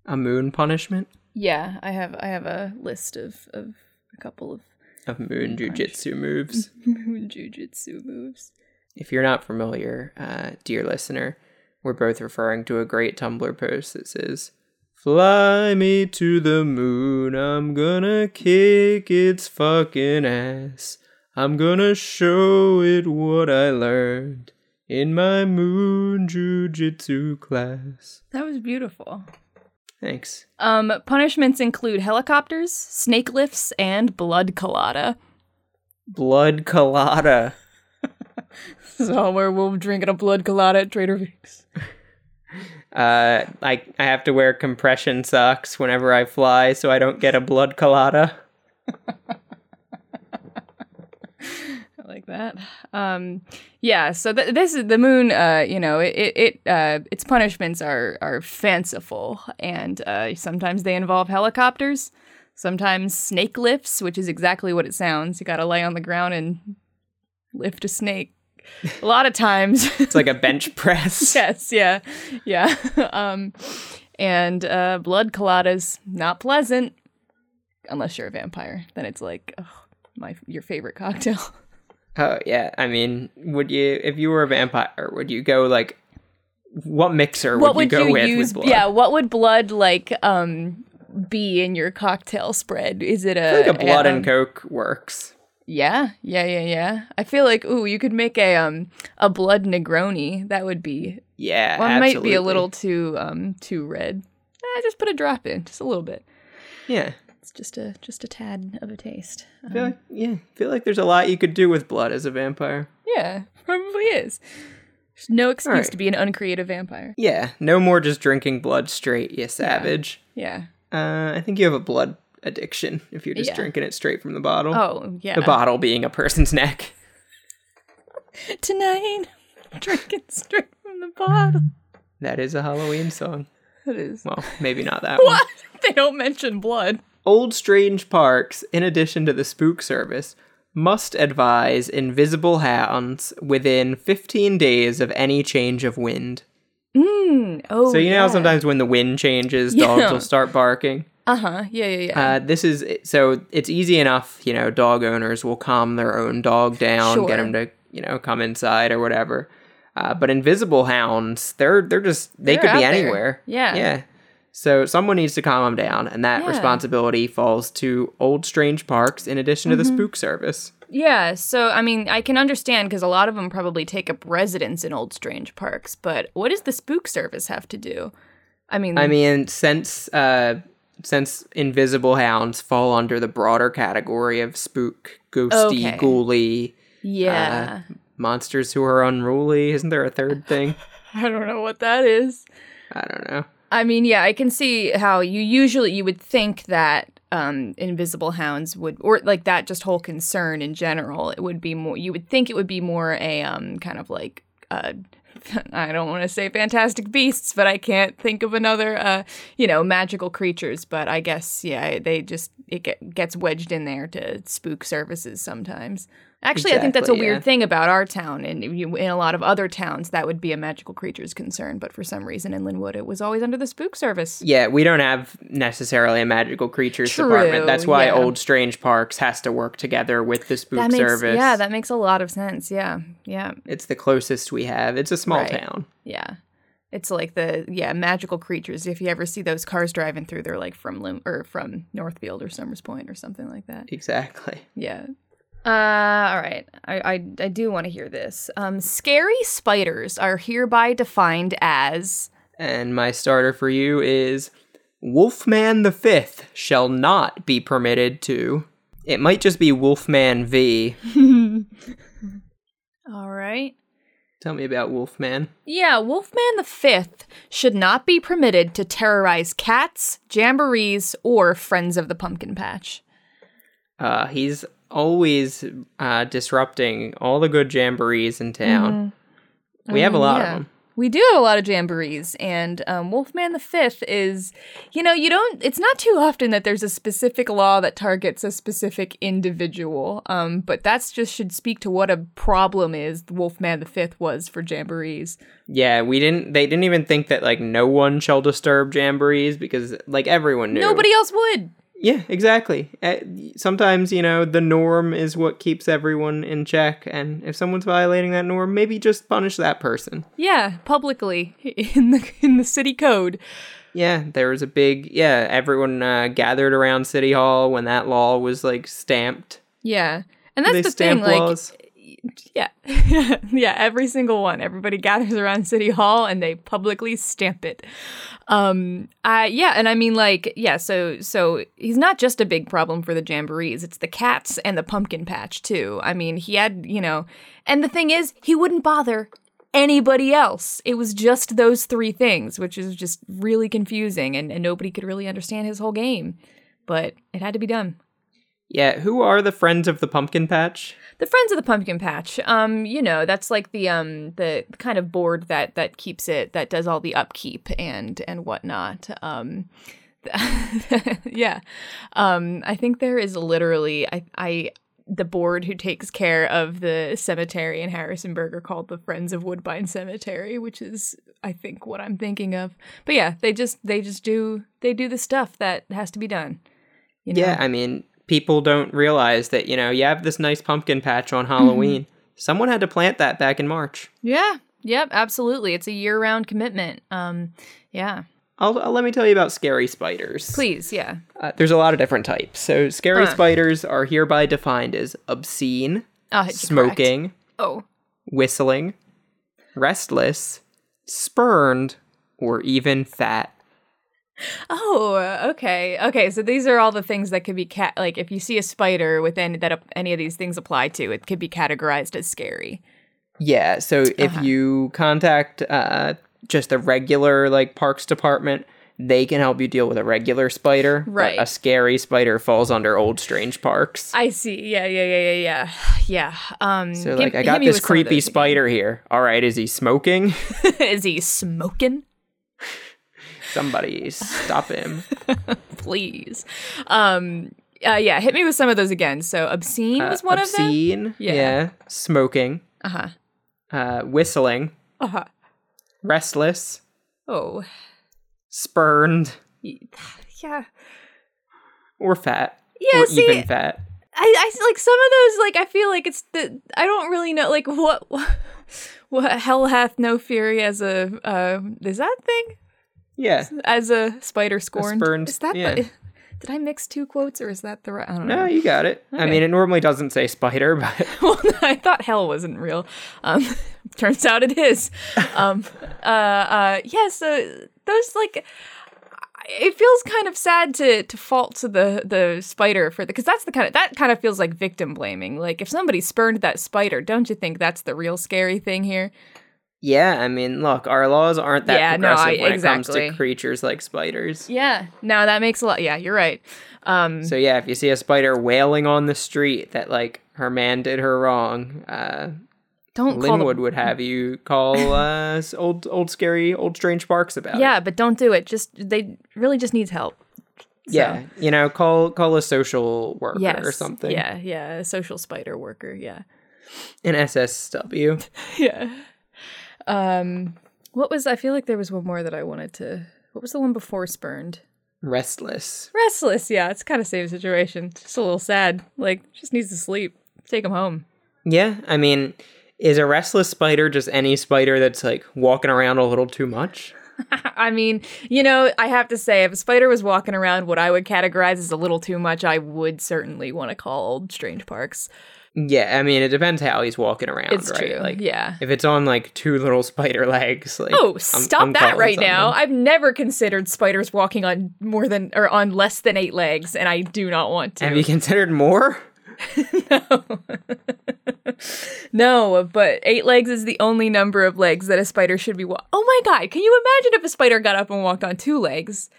A moon punishment yeah, I have I have a list of of a couple of of moon jujitsu moves. Moon jujitsu moves. If you're not familiar, uh, dear listener, we're both referring to a great Tumblr post that says, Fly me to the moon, I'm gonna kick its fucking ass. I'm gonna show it what I learned in my moon jujitsu class. That was beautiful. Thanks. Um punishments include helicopters, snake lifts, and blood colada. Blood colada. So where we'll drinking a blood colada at Trader Vic's. Uh, I, I have to wear compression socks whenever I fly so I don't get a blood colada. I like that. Um, yeah. So th- this is the moon. Uh, you know, it it, uh, its punishments are are fanciful, and uh, sometimes they involve helicopters. Sometimes snake lifts, which is exactly what it sounds. You got to lay on the ground and lift a snake. A lot of times, It's like a bench press. yes, yeah, yeah. um, and uh, blood coladas not pleasant unless you're a vampire. Then it's like oh, my your favorite cocktail. Oh yeah, I mean, would you if you were a vampire, would you go like what mixer would, what would you go you with use? with? Yeah, what would blood like um be in your cocktail spread? Is it I a, feel like a blood um, and coke works. Yeah, yeah, yeah, yeah. I feel like ooh, you could make a um a blood Negroni. That would be Yeah, well, it might be a little too um too red. Eh, just put a drop in, just a little bit. Yeah, It's just a just a tad of a taste. I feel like yeah, I feel like there's a lot you could do with blood as a vampire. Yeah, probably is. There's no excuse Alright. to be an uncreative vampire. Yeah, no more just drinking blood straight, you savage. Yeah. Uh, I think you have a blood addiction if you're just Yeah. drinking it straight from the bottle. Oh yeah. The bottle being a person's neck. Tonight, drinking straight from the bottle. That is a Halloween song. It is. Well, maybe not that one. What? They don't mention blood. Old Strange Parks, in addition to the spook service, must advise invisible hounds within 15 days of any change of wind. Mm. Oh. So, you know, yeah. sometimes when the wind changes, dogs Yeah. will start barking. Uh huh. Yeah, yeah, yeah. Uh, this is so it's easy enough, you know, dog owners will calm their own dog down, Sure. get him to, you know, come inside or whatever. Uh, but invisible hounds, they're they're just they They're could be out there. anywhere. Yeah. Yeah. So someone needs to calm them down, and that Yeah. responsibility falls to Old Strange Parks in addition to Mm-hmm. the spook service. yeah. So, I mean, I can understand because a lot of them probably take up residence in old strange parks. But what does the spook service have to do? I mean, I mean, since uh, since invisible hounds fall under the broader category of spook, ghosty, Okay. ghouly, yeah. monsters who are unruly, isn't there a third thing? I don't know what that is. I don't know. I mean, yeah, I can see how you usually you would think that um, invisible hounds would, or like that just whole concern in general, it would be more. You would think it would be more a um, kind of like. Uh, I don't want to say fantastic beasts, but I can't think of another, uh, you know, magical creatures. But I guess, yeah, they just it get, gets wedged in there to spook services sometimes. Actually, I think that's a weird yeah. thing about our town, and in a lot of other towns, that would be a magical creatures concern. But for some reason, in Linwood, it was always under the spook service. Yeah, we don't have necessarily a magical creatures True, department. That's why yeah. Old Strange Parks has to work together with the spook makes service. yeah, that makes a lot of sense. Yeah, yeah, it's the closest we have. It's a small Right. town. yeah. It's like the yeah magical creatures. If you ever see those cars driving through, they're like from Lim- or from Northfield or Somers Point or something like that. Exactly. Yeah. Uh, all right. I I, I do want to hear this. Um, scary spiders are hereby defined as And my starter for you is Wolfman the Fifth shall not be permitted to. It might just be Wolfman V. all right. Tell me about Wolfman. Yeah, Wolfman the Fifth should not be permitted to terrorize cats, jamborees, or friends of the pumpkin patch. Uh, he's always uh, disrupting all the good jamborees in town. We have a lot Mm-hmm. Yeah. of them. We do have a lot of jamborees, and um, Wolfman the Fifth is, you know, you don't. It's not too often that there's a specific law that targets a specific individual, um, but that's just should speak to what a problem is Wolfman the Fifth was for jamborees. Yeah, we didn't. They didn't even think that like no one shall disturb jamborees because like everyone knew. Nobody else would. Yeah, exactly. Uh, sometimes you know the norm is what keeps everyone in check, and if someone's violating that norm, maybe just punish that person. Yeah, publicly in the in the city code. Yeah, there was a big yeah. Everyone uh, gathered around City Hall when that law was like stamped. Yeah, and that's they the thing. stamp Like, laws. Yeah. yeah, every single one. Everybody gathers around City Hall and they publicly stamp it. Um I yeah, and I mean like yeah, so so he's not just a big problem for the jamborees. It's the cats and the pumpkin patch too. I mean, he had, you know, and the thing is, he wouldn't bother anybody else. It was just those three things, which is just really confusing and, and nobody could really understand his whole game. But it had to be done. Yeah, who are the friends of the pumpkin patch? The Friends of the Pumpkin Patch. Um, you know, that's like the um the kind of board that that keeps it that does all the upkeep and and whatnot. Um yeah. Um I think there is literally I I the board who takes care of the cemetery in Harrisonburg are called the Friends of Woodbine Cemetery, which is I think what I'm thinking of. But yeah, they just they just do they do the stuff that has to be done. You know? Yeah, I mean, people don't realize that you know you have this nice pumpkin patch on Halloween. Someone had to plant that back in March. Yeah. Yep. Absolutely. It's a year-round commitment. Um. Yeah. I'll, I'll- let me tell you about scary spiders. Please. Yeah. Uh, there's a lot of different types. So scary spiders are hereby defined as obscene, hit you correct. smoking, Oh. whistling, restless, spurned, or even fat. Oh. Okay. Okay. So these are all the things that could be cat. Like if you see a spider within that any of these things apply to, it could be categorized as scary. Yeah, so if Uh-huh. you contact uh, just a regular like parks department, they can help you deal with a regular spider. Right. a scary spider falls under old strange parks. I see. Yeah. Yeah. Yeah. Yeah. Yeah. Yeah. Um. So hit- like I got this with some of creepy those again. spider here. All right, is he smoking? is he smoking? Somebody stop him. Please. Um. Uh, yeah. Hit me with some of those again. So obscene was Uh, one of them. Yeah. yeah. Smoking, Uh huh. uh, whistling, Uh huh. restless, Oh. spurned, Yeah. or fat, Yeah. or see. even fat. I, I like some of those like I feel like it's the I don't really know like what what hell hath no fury as a uh is that thing Yeah. as a spider scorned. spurned- is that yeah. the, did I mix two quotes or is that the right I don't No, know. you got it. I mean, it normally doesn't say spider, but well I thought hell wasn't real. Um turns out it is. Um uh uh yeah so those like it feels kind of sad to to fault to the the spider for the because that's the kind of that kind of feels like victim blaming. Like if somebody spurned that spider don't you think that's the real scary thing here Yeah, I mean, look, our laws aren't that Yeah, no, progressive I- when it comes to creatures like spiders. Yeah. No, that makes a lot. Yeah, you're right. Um, So yeah, if you see a spider wailing on the street that like her man did her wrong, uh, don't call Linwood them. would have you call uh, old old scary old strange Parks about it. Yeah, but don't do it. Just they really just needs help. Yeah, you know, call call a social worker Yes. or something. Yeah, yeah, a social spider worker. Yeah. an SSW. Yeah. Um, what was? I feel like there was one more that I wanted to. What was the one before spurned? Restless. Restless. Yeah, it's kind of same situation. Just a little sad. Like just needs to sleep. Take him home. Yeah, I mean, is a restless spider just any spider that's like walking around a little too much? I mean, you know, I have to say, if a spider was walking around what I would categorize as a little too much, I would certainly want to call old Strange Parks. Yeah, I mean, it depends how he's walking around, It's right? true. Like, yeah. if it's on like two little spider legs, like Oh, I'm- stop I'm that calling right now. I've never considered spiders walking on more than or on less than 8 legs and I do not want to. Have you considered more? no, no, but 8 legs is the only number of legs that a spider should be wa- Oh my god, can you imagine if a spider got up and walked on two legs?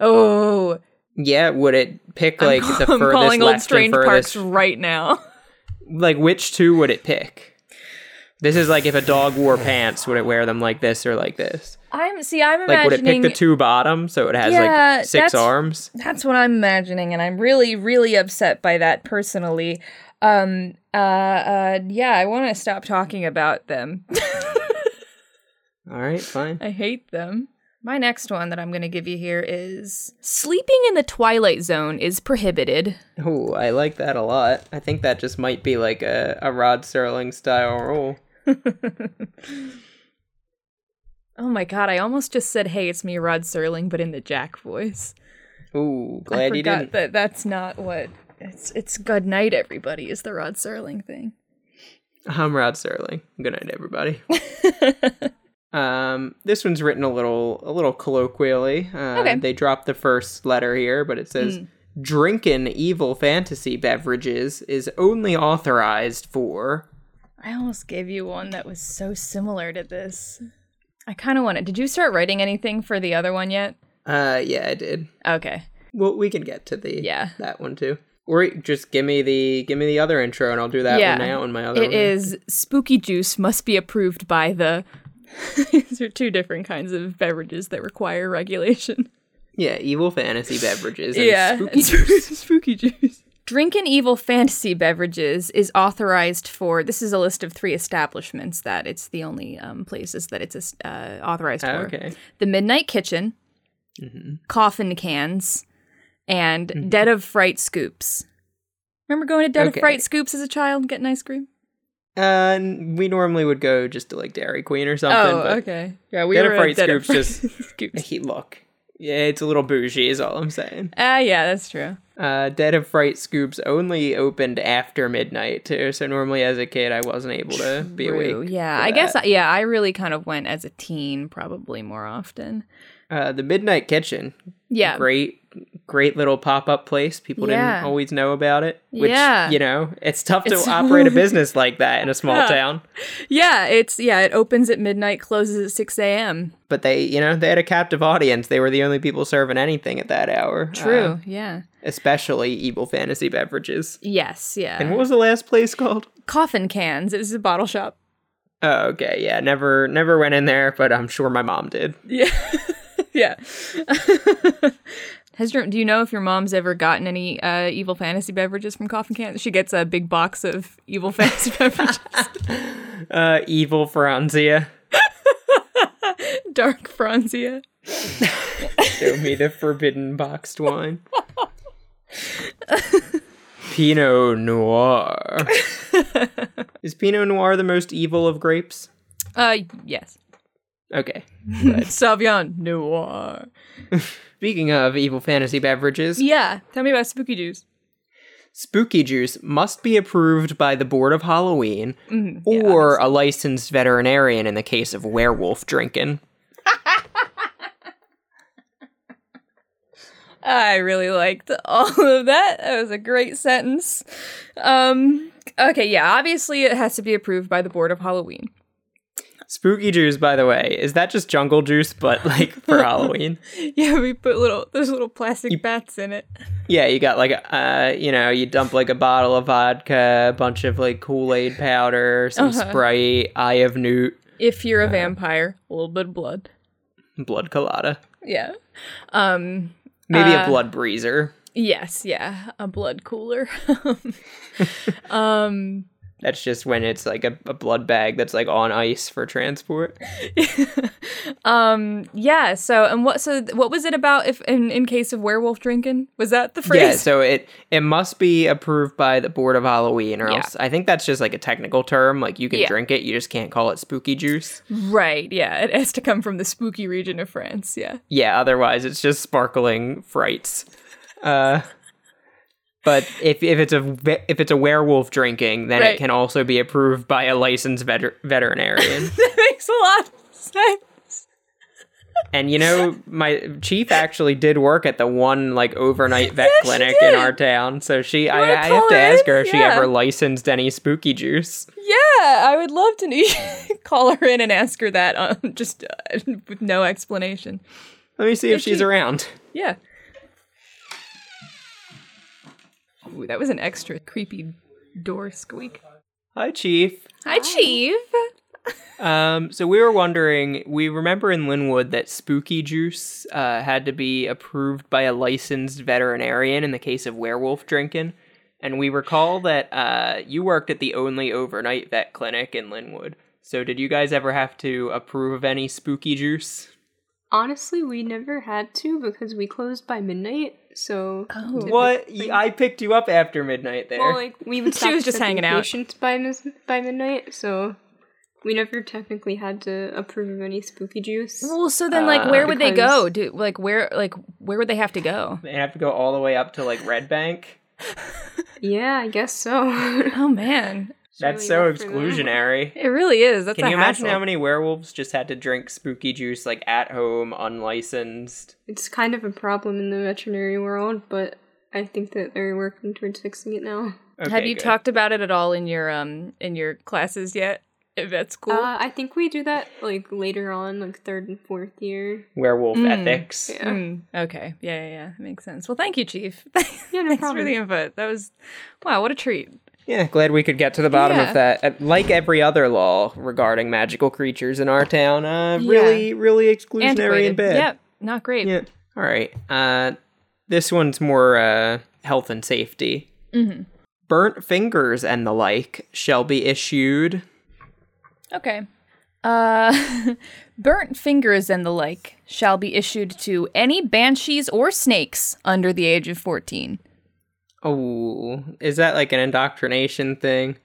Oh, Yeah, would it pick like the I'm furthest calling old left Strange and Parks right now. Like, which two would it pick? This is like if a dog wore pants, would it wear them like this or like this? I'm see I'm Like, would it pick the two bottom so it has Yeah, like six that's- arms? That's what I'm imagining, and I'm really, really upset by that personally. Um, uh, uh, yeah, I want to stop talking about them. All right, fine. I hate them. My next one that I'm going to give you here is sleeping in the twilight zone is prohibited. Oh, I like that a lot. I think that just might be like a, a Rod Serling style rule. Oh my god, I almost just said, "Hey, it's me, Rod Serling," but in the Jack voice. Ooh, I glad you didn't. that that's not what it's. It's good night, everybody. Is the Rod Serling thing? I'm Rod Serling. Good night, everybody. um, this one's written a little a little colloquially. Uh, Okay. They dropped the first letter here, but it says drinking evil fantasy beverages is only authorized for. I almost gave you one that was so similar to this. I kind of want it. Did you start writing anything for the other one yet? Uh, yeah, I did. Okay. Well, we can get to the Yeah. that one too. Or just give me the give me the other intro, and I'll do that Yeah. one now. And my other It one. is spooky juice must be approved by the. These are two different kinds of beverages that require regulation. Yeah, evil fantasy beverages. And yeah, spooky and juice. spooky juice. Drinking evil fantasy beverages is authorized for. This is a list of three establishments that it's the only um, places that it's uh, authorized Oh, for. okay. the Midnight Kitchen, Coffin Cans, and Dead of Fright Scoops. Remember going to Dead Okay. of Fright Scoops as a child and getting ice cream? Uh, we normally would go just to like Dairy Queen or something. but Oh, okay. Yeah, we were of at Fright Dead of Scoops just- Scoops. He look. Yeah, it's a little bougie, is all I'm saying. Ah, yeah, that's true. Uh, Dead of Fright Scoops only opened after midnight too, so normally as a kid I wasn't able to be True. awake. Yeah, I guess. Yeah, I really kind of went as a teen, probably more often. Uh, the Midnight Kitchen, Yeah, great, great little pop up place. People Yeah. didn't always know about it. Which, Yeah. you know, it's tough It's- to operate a business like that in a small Yeah. town. yeah. It's yeah. It opens at midnight, closes at six a.m. But they, you know, they had a captive audience. They were the only people serving anything at that hour. True. Uh, yeah. especially evil fantasy beverages. Yes. Yeah. And what was the last place called? Coffin cans. It was a bottle shop. Oh, okay. Yeah, never never went in there, but I'm sure my mom did. Yeah. yeah. Has your do you know if your mom's ever gotten any uh, evil fantasy beverages from Coffin Cans? She gets a big box of evil fantasy beverages. Uh evil Franzia. Dark Franzia. Show me the forbidden boxed wine. Pinot Noir. Is Pinot Noir the most evil of grapes? Uh yes. Okay. Sauvignon Noir. Speaking of evil fantasy beverages, Yeah. Tell me about spooky juice. spooky juice must be approved by the Board of Halloween Mhm, yeah, or a licensed veterinarian in the case of werewolf drinking. I really liked all of that. That was a great sentence. Um okay, yeah, obviously it has to be approved by the Board of Halloween. Spooky juice, by the way, is that just jungle juice, but like for Halloween? Yeah, we put little there's little plastic bats in it. Yeah, you got like uh, you know, you dump like a bottle of vodka, a bunch of like Kool Aid powder, some Uh-huh. Sprite, Eye of Newt, If you're a vampire, a little bit of blood. blood colada, Yeah. Um maybe Uh, a blood breezer. yes, yeah, a blood cooler. um That's just when it's like a, a blood bag that's like on ice for transport. um yeah, so and what so what was it about if in, in case of werewolf drinking? Was that the phrase? Yeah, so it it must be approved by the board of Halloween, or Yeah. else I think that's just like a technical term. Like you can Yeah. drink it, you just can't call it spooky juice. right, yeah. It has to come from the spooky region of France, yeah. Yeah, otherwise it's just sparkling frights. Uh, but if if it's a if it's a werewolf drinking, then Right. it can also be approved by a licensed veter- veterinarian. that makes a lot of sense. and you know, my chief actually did work at the one like overnight vet Yeah, clinic in our town. So she, I, I have to her ask in? her if she ever licensed any spooky juice. Yeah, I would love to know- call her in and ask her that um, just uh, with no explanation. Let me see if Is she's she- around. Yeah. Ooh, that was an extra creepy door squeak. Hi, chief. Hi, Chief. Um, so we were wondering, we remember in Linwood that spooky juice uh, had to be approved by a licensed veterinarian in the case of werewolf drinking. And we recall that uh, you worked at the only overnight vet clinic in Linwood. So did you guys ever have to approve of any spooky juice? Honestly, we never had to because we closed by midnight. So Oh. What? I picked you up after midnight there. well, like we would She was just hanging out. patients by mis- by midnight. So we never technically had to approve of any spooky juice. Well, so then, like, where Uh, would they go? Do like where, like, where would they have to go? they have to go all the way up to like Red Bank. yeah, I guess so. Oh man, That's really so rough for them. exclusionary. it really is. That's Can a you imagine hassle. how many werewolves just had to drink spooky juice like at home, unlicensed? it's kind of a problem in the veterinary world, but I think that they're working towards fixing it now. Have you good. talked about it at all in your um in your classes yet? At vet school. Uh, I think we do that like later on, like third and fourth year. werewolf Mm. ethics? Yeah. Mm, okay. Yeah, yeah, yeah. That makes sense. Well, thank you, Chief. Yeah, no Thanks problem. for the input. That was wow. What a treat. Yeah, glad we could get to the bottom Yeah. of that. Uh, Like every other law regarding magical creatures in our town, uh, really, really exclusionary and bad. Yep. Not great. Yeah. All right. Uh, this one's more uh, health and safety. Mm-hmm. Burnt fingers and the like shall be issued. Okay. Uh, burnt fingers and the like shall be issued to any banshees or snakes under the age of 14. Oh, is that like an indoctrination thing?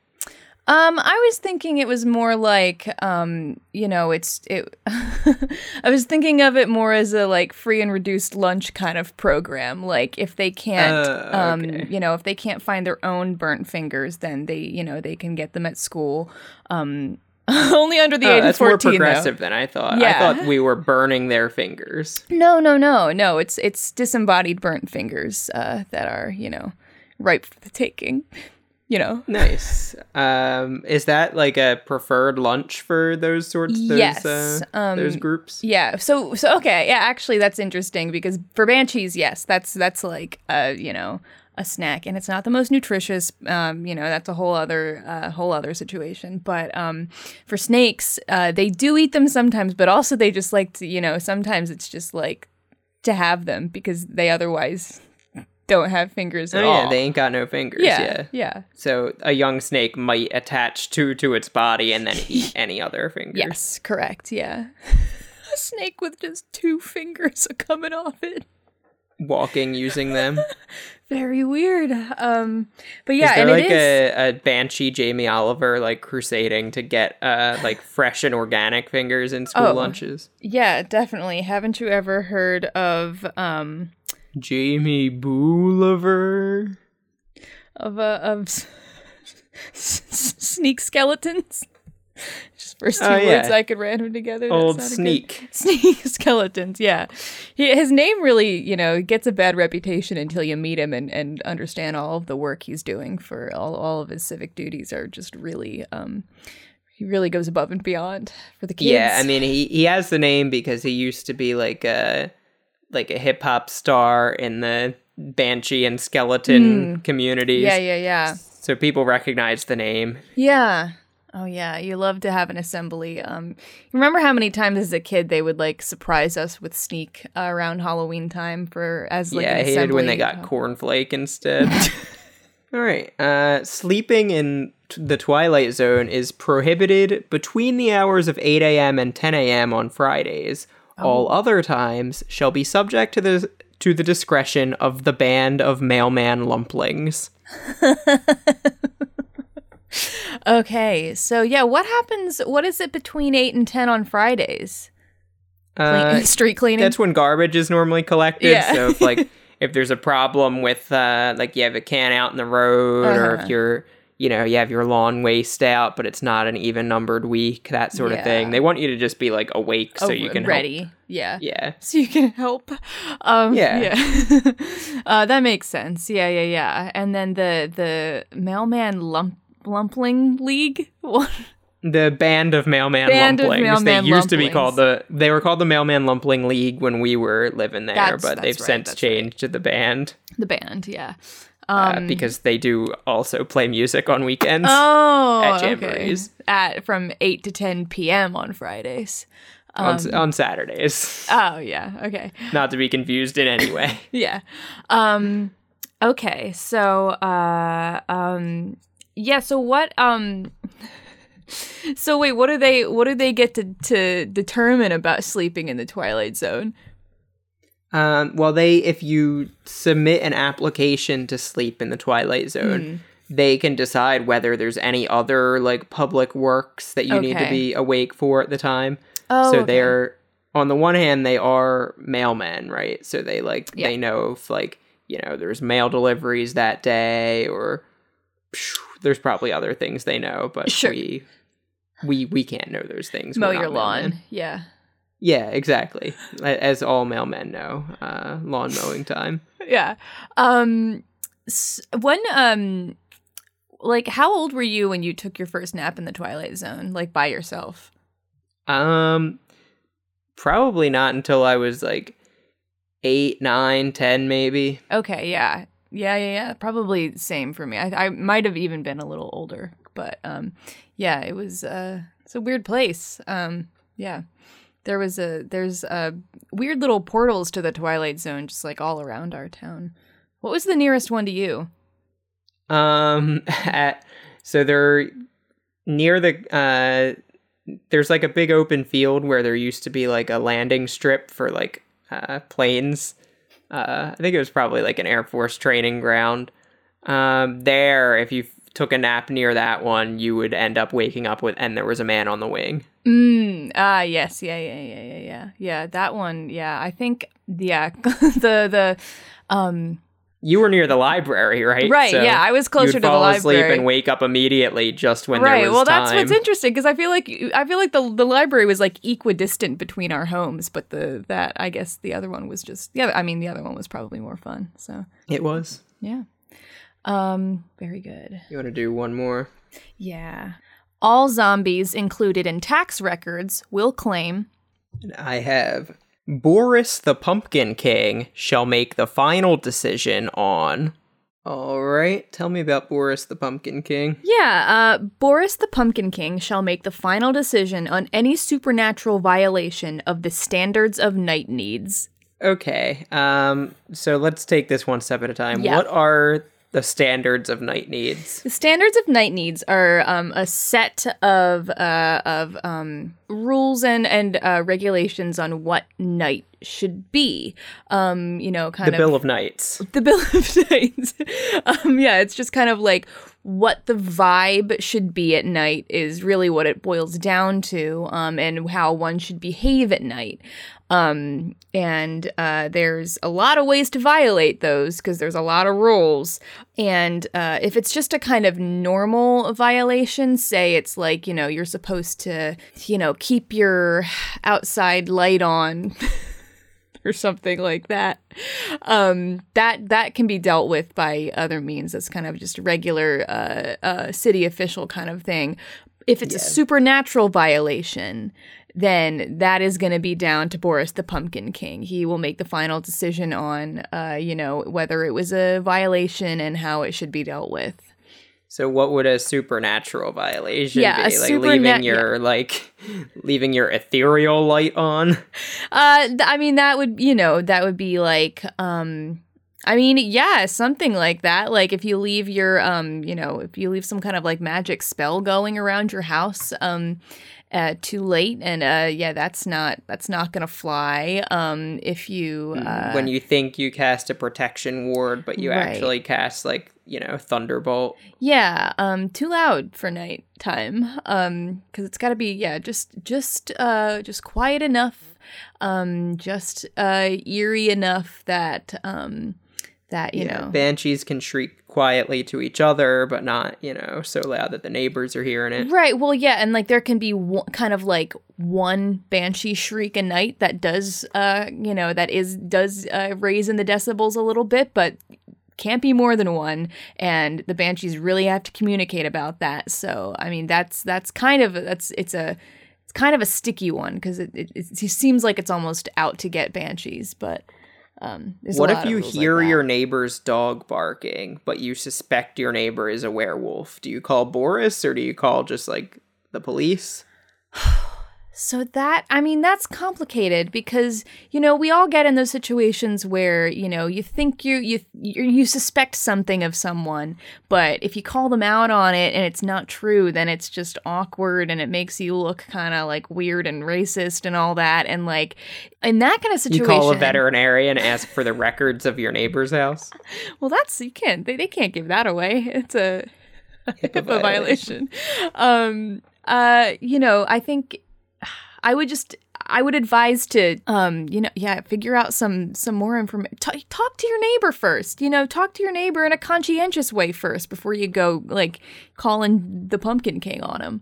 Um, I was thinking it was more like, um, you know, it's it. I was thinking of it more as a like free and reduced lunch kind of program. Like if they can't, Uh, um, okay. you know, if they can't find their own burnt fingers, then they, you know, they can get them at school. Um, only under the Oh, age of that's more fourteen. though. progressive than I thought. yeah. I thought we were burning their fingers. No, no, no, no. It's it's disembodied burnt fingers uh, that are, you know, ripe for the taking. You know. Nice. Um, is that like a preferred lunch for those sorts? Those, Yes, uh, um, those groups. Yeah. So so okay. Yeah. Actually, that's interesting because for banshees, yes, that's that's like uh you know a snack, and it's not the most nutritious. Um, you know that's a whole other uh, whole other situation. But um, for snakes, uh, they do eat them sometimes, but also they just like to you know sometimes it's just like to have them because they otherwise don't have fingers at Oh at yeah, all. they ain't got no fingers. yeah, Yeah. yeah. So a young snake might attach two to its body and then eat any other fingers. Yes, correct. Yeah. a snake with just two fingers coming off it. Walking using them. Very weird. Um, but yeah, is there and like it is. a, a banshee Jamie Oliver like crusading to get uh like fresh and organic fingers in school Oh. lunches? yeah, definitely. Haven't you ever heard of um Jamie Bolivar. of uh, of s- s- s- sneak skeletons? Just first two Oh, yeah. words I could random together. Old sounded good. sneak. Sneak skeletons, yeah. He, his name really, you know, gets a bad reputation until you meet him and, and understand all of the work he's doing for all, all of his civic duties are just really, um, he really goes above and beyond for the kids. Yeah, I mean he he has the name because he used to be like a like a hip hop star in the Banshee and skeleton communities. Hmm. yeah, yeah, yeah, So people recognize the name. yeah. Oh yeah, you love to have an assembly. Um, remember how many times as a kid they would like surprise us with sneak uh, around Halloween time for as like yeah, I hated when they got cornflake instead. All right. Uh, sleeping in t- the twilight zone is prohibited between the hours of 8 a.m. and 10 a.m. on Fridays. Oh. All other times shall be subject to the to the discretion of the band of mailman lumplings. Okay, so yeah, what happens? What is it between eight and ten on Fridays? Clean- Uh, street cleaning. that's when garbage is normally collected. Yeah. So if like if there's a problem with uh, like you have a can out in the road, or Uh-huh. if you're you know you have your lawn waste out, but it's not an even numbered week, that sort of thing. They want you to just be like awake so Oh, you can help- ready. Yeah. Yeah. So you can help. Um, Yeah. yeah. uh, that makes sense. Yeah, yeah, yeah. And then the the mailman lump lumpling league. The band of mailman Band of lumplings. mailman they used to be called the they were called the mailman lumpling league when we were living there, That's- but that's they've right, since that's right. changed to the band the band. Yeah. Uh, Um, because they do also play music on weekends. oh, at okay. At from eight to ten p.m. on Fridays. um, s- on Saturdays, Oh yeah. Okay. not to be confused in any way. yeah. Um okay, so uh um yeah, so what um So wait, what do they what do they get to to determine about sleeping in the twilight zone? Um, well, they if you submit an application to sleep in the Twilight Zone, Hmm. they can decide whether there's any other like public works that you need to be awake for at the time. Oh, so okay. they're on the one hand they are mailmen, right? So they like Yeah. they know if like you know there's mail deliveries that day or there's probably other things they know, but Sure. we we we can't know those things. mow your lawn. mailmen. Yeah. Yeah, exactly. As all mailmen know, uh, lawn mowing time. Yeah. Um when um like how old were you when you took your first nap in the twilight zone like by yourself? Um, probably not until I was like eight, nine, ten, maybe. Okay, yeah. Yeah, yeah, yeah. Probably same for me. I, I might have even been a little older, but um yeah, it was uh it's a weird place. Um yeah. There was a there's a weird little portals to the Twilight Zone just like all around our town. What was the nearest one to you? Um, at so they're near the uh, there's like a big open field where there used to be like a landing strip for like uh planes. Uh, I think it was probably like an Air Force training ground. Um, there, if you took a nap near that one, you would end up waking up with, and there was a man on the wing. Mm, ah, yes, yeah, yeah, yeah, yeah, yeah. Yeah, that one, yeah. I think yeah, the the um You were near the library, right? right, So yeah, I was closer you'd to the fall asleep library. and wake up immediately just when right. there was well, that's time. what's interesting because I feel like I feel like the the library was like equidistant between our homes, but the that I guess the other one was just yeah. I mean, the other one was probably more fun. So It was. yeah, um, very good. You want to do one more? Yeah, all zombies included in tax records will claim. And I have Boris the Pumpkin King shall make the final decision on. All right, tell me about Boris the Pumpkin King. Yeah, uh, Boris the Pumpkin King shall make the final decision on any supernatural violation of the standards of night needs. Okay, um, so let's take this one step at a time. Yeah. What are the standards of night needs? The standards of night needs are um, a set of uh, of um, rules and and uh, regulations on what night should be. Um, you know, kind The of Bill of Nights. the Bill of Nights. um, yeah, it's just kind of like what the vibe should be at night is really what it boils down to, um, and how one should behave at night. Um, and uh, there's a lot of ways to violate those because there's a lot of rules. And uh, if it's just a kind of normal violation, say it's like, you know, you're supposed to, you know, keep your outside light on. or something like that. Um, that that can be dealt with by other means. That's kind of just a regular uh, uh, city official kind of thing. If it's a supernatural violation, then that is going to be down to Boris the Pumpkin King. He will make the final decision on, uh, you know, whether it was a violation and how it should be dealt with. So what would a supernatural violation Yeah, a be? Like superna- leaving your like leaving your ethereal light on? Uh, th- I mean, that would, you know, that would be like, um, I mean, yeah, something like that. Like if you leave your, um, you know, if you leave some kind of like magic spell going around your house, um, uh, too late, and uh, yeah, that's not that's not gonna fly. Um, if you, uh, when you think you cast a protection ward, but you Right. actually cast like, you know, thunderbolt. yeah, um, too loud for nighttime. Um, because it's got to be, yeah, just just uh, just quiet enough, um, just uh, eerie enough that um, that you Yeah, know. banshees can shriek quietly to each other, but not, you know, so loud that the neighbors are hearing it. Right. Well, yeah, and like there can be one, kind of like one banshee shriek a night that does, uh, you know, that is does uh, raise in the decibels a little bit, but can't be more than one. And the banshees really have to communicate about that. So, I mean, that's that's kind of that's it's a it's kind of a sticky one because it, it it seems like it's almost out to get banshees, but. Um, What if you rules like hear your neighbor's dog barking, but you suspect your neighbor is a werewolf? Do you call Boris or do you call just like the police? So that I mean that's complicated because you know we all get in those situations where you know you think you you you, suspect something of someone but if you call them out on it and it's not true then it's just awkward and it makes you look kind of like weird and racist and all that and like in that kind of situation, You call a veterinarian, and ask for the records of your neighbor's house. well that's you can't they, they can't give that away it's a HIPAA HIPAA violation. Um, uh, you know, I think I would just I would advise to um, you know, yeah, figure out some some more information. T- talk to your neighbor first. You know, talk to your neighbor in a conscientious way first before you go like calling the Pumpkin King on him.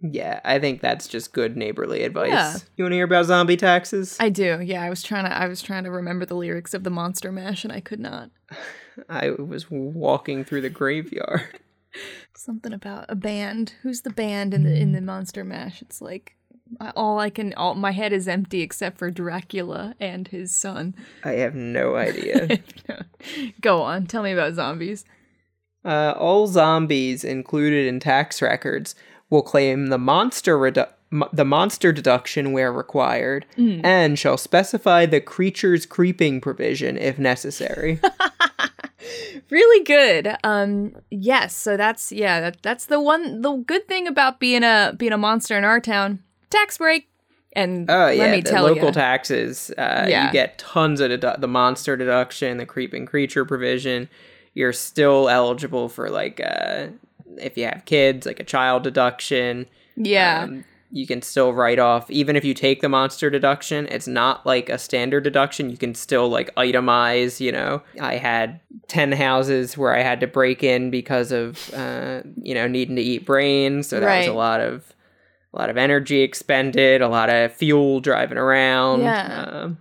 Yeah, I think that's just good neighborly advice. Yeah. You want to hear about zombie taxes? I do. Yeah, I was trying to I was trying to remember the lyrics of the Monster Mash and I could not. I was walking through the graveyard. Something about a band. Who's the band in the in the Monster Mash? It's like all I can all my head is empty except for Dracula and his son. I have no idea. Go on, tell me about zombies. uh, all zombies included in tax records will claim the monster redu- the monster deduction where required, and shall specify the creature's creeping provision if necessary. Really good. Um yes, so that's yeah, that, that's the one the good thing about being a being a monster in our town. Tax break. And Oh let yeah, me the tell local you. taxes. Uh, Yeah. You get tons of dedu- the monster deduction, the creeping creature provision. You're still eligible for like uh, if you have kids, like a child deduction. yeah. Um, you can still write off even if you take the monster deduction. It's not like a standard deduction. You can still like itemize. You know, I had ten houses where I had to break in because of uh, you know needing to eat brains, so that was a lot of a lot of energy expended, a lot of fuel driving around. Yeah. Um,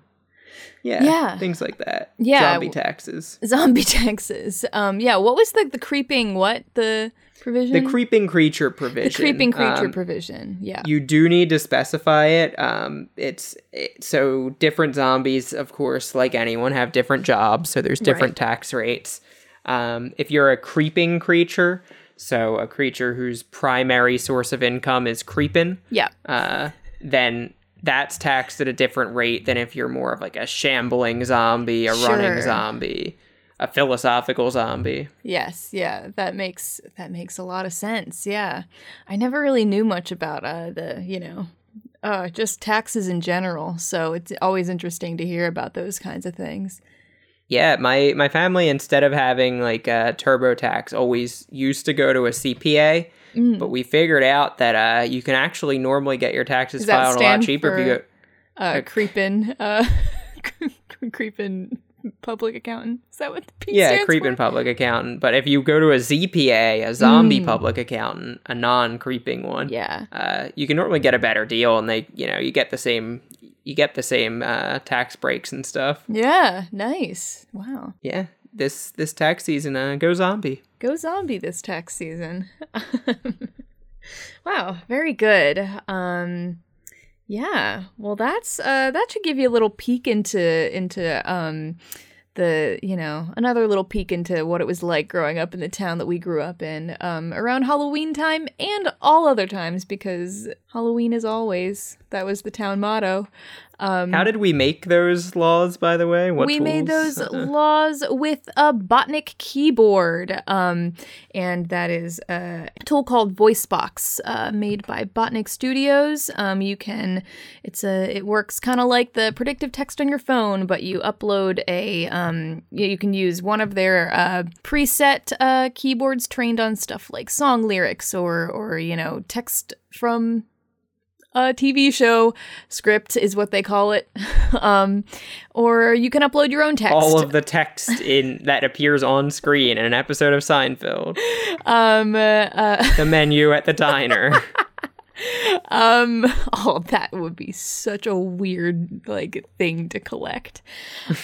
yeah, Yeah. things like that. Yeah. zombie taxes. Zombie taxes. Um yeah, what was the the creeping what the provision? The creeping creature provision. the creeping creature um, provision. Yeah. You do need to specify it. Um, it's it, so different zombies, of course, like anyone, have different jobs. So there's different tax rates. Um, if you're a creeping creature, so a creature whose primary source of income is creeping, yeah. uh, then that's taxed at a different rate than if you're more of like a shambling zombie, a Sure. running zombie, a philosophical zombie. Yes, yeah, that makes that makes a lot of sense. Yeah, I never really knew much about uh, the you know, uh, just taxes in general. So it's always interesting to hear about those kinds of things. Yeah, my my family instead of having like a TurboTax always used to go to a CPA, Mm. but we figured out that uh, you can actually normally get your taxes filed a lot cheaper if you go. Uh, creeping, uh, creeping public accountant. Is that what the P Yeah, creeping for? public accountant. But if you go to a ZPA, a zombie Mm. public accountant, a non-creeping one, Yeah. uh, you can normally get a better deal, and they, you know, you get the same, you get the same uh, tax breaks and stuff. Yeah. Nice. Wow. Yeah, this this tax season, uh, go zombie. Go zombie this tax season. Wow, very good. Um yeah. Well, that's uh that should give you a little peek into into um the you know another little peek into what it was like growing up in the town that we grew up in um, around halloween time and all other times because halloween is always that was the town motto um, How did we make those laws, by the way? What we made those laws with a Botnik keyboard, um, and that is a tool called VoiceBox, uh, made by Botnik Studios. Um, you can, it's a, it works kind of like the predictive text on your phone, but you upload a, um, you you can use one of their uh, preset uh, keyboards trained on stuff like song lyrics or, or you know, text from a TV show script is what they call it. um, or you can upload your own text. all of the text in that appears on screen in an episode of Seinfeld. um, uh, uh, The menu at the diner. um, oh, that would be such a weird like thing to collect.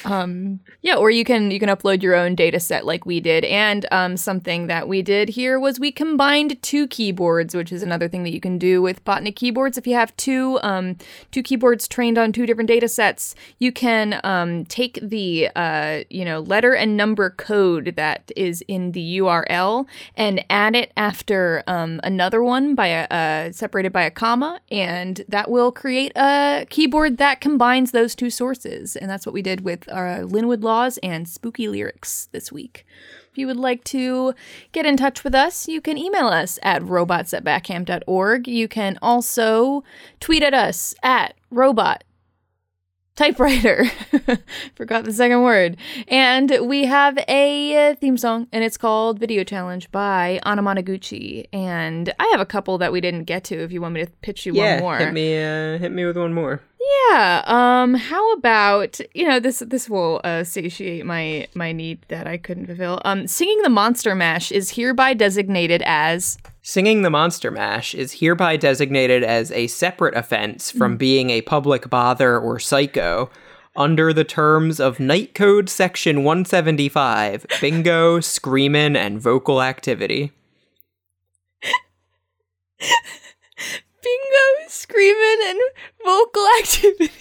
um, yeah, or you can you can upload your own data set like we did, and um, something that we did here was we combined two keyboards, which is another thing that you can do with Botnik keyboards. If you have two um, two keyboards trained on two different data sets, you can um, take the uh, you know letter and number code that is in the URL and add it after um, another one by a uh, separated by a comma, and that will create a keyboard that combines those two sources. And that's what we did with our Linwood Laws and Spooky Lyrics this week. If you would like to get in touch with us, you can email us at robots at backham.org. You can also tweet at us at robot typewriter. Forgot the second word. And we have a uh, theme song, and it's called Video Challenge by Anamanaguchi. And I have a couple that we didn't get to if you want me to pitch you yeah, one more. hit me, uh, hit me with one more. Yeah. Um. How about you know this? This will uh, satiate my my need that I couldn't fulfill. Um. Singing the Monster Mash is hereby designated as Singing the Monster Mash is hereby designated as a separate offense from being a public bother or psycho under the terms of Night Code Section 175 bingo, screamin', and vocal activity. bingo, screaming, and vocal activity.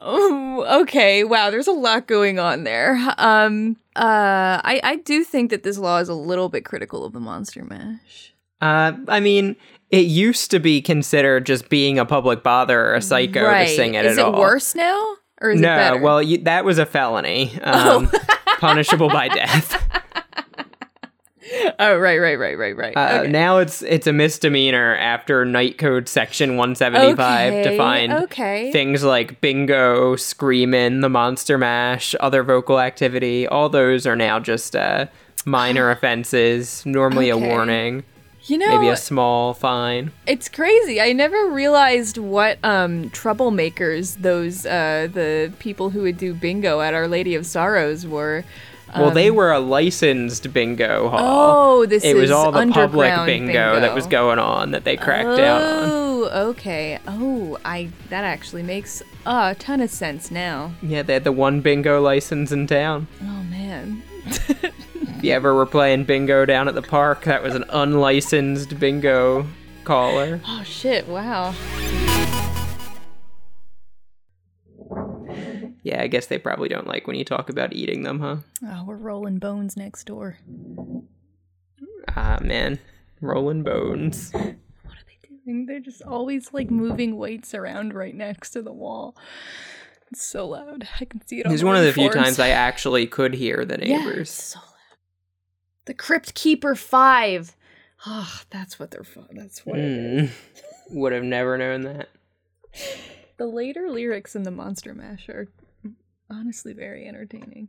oh, okay. Wow, there's a lot going on there. Um. Uh. I I do think that this law is a little bit critical of the Monster Mash. Uh, I mean, it used to be considered just being a public bother or a psycho right. to sing it is at all. Is it all. worse now, or is it no, better? Oh. well, you, that was a felony, um, punishable by death. oh, right, right, right, right, right. Uh, okay. Now it's it's a misdemeanor after Night Code Section 175 Okay, defined okay. things like bingo, screaming, the monster mash, other vocal activity. All those are now just uh, minor offenses. Normally Okay. a warning, you know, maybe a small fine. It's crazy. I never realized what um troublemakers those uh the people who would do bingo at Our Lady of Sorrows were. Well, they were a licensed bingo hall. Um, Oh, this it was is all the public underground bingo, that was going on that they cracked down on. Oh, okay. Oh, I that actually makes a ton of sense now. Yeah, they had the one bingo license in town. Oh man. If you ever were playing bingo down at the park, that was an unlicensed bingo caller. Oh shit, wow. Yeah, I guess they probably don't like when you talk about eating them, huh? Oh, we're rolling bones next door. Ah, man. Rolling bones. What are they doing? They're just always like moving weights around right next to the wall. It's so loud. I can see it on is one of the few times I actually could hear the Yeah, neighbors. it's so loud. The Crypt Keeper 5. Oh, that's what they're for. That's what it is. Hmm. Would have never known that. The later lyrics in the Monster Mash are honestly very entertaining.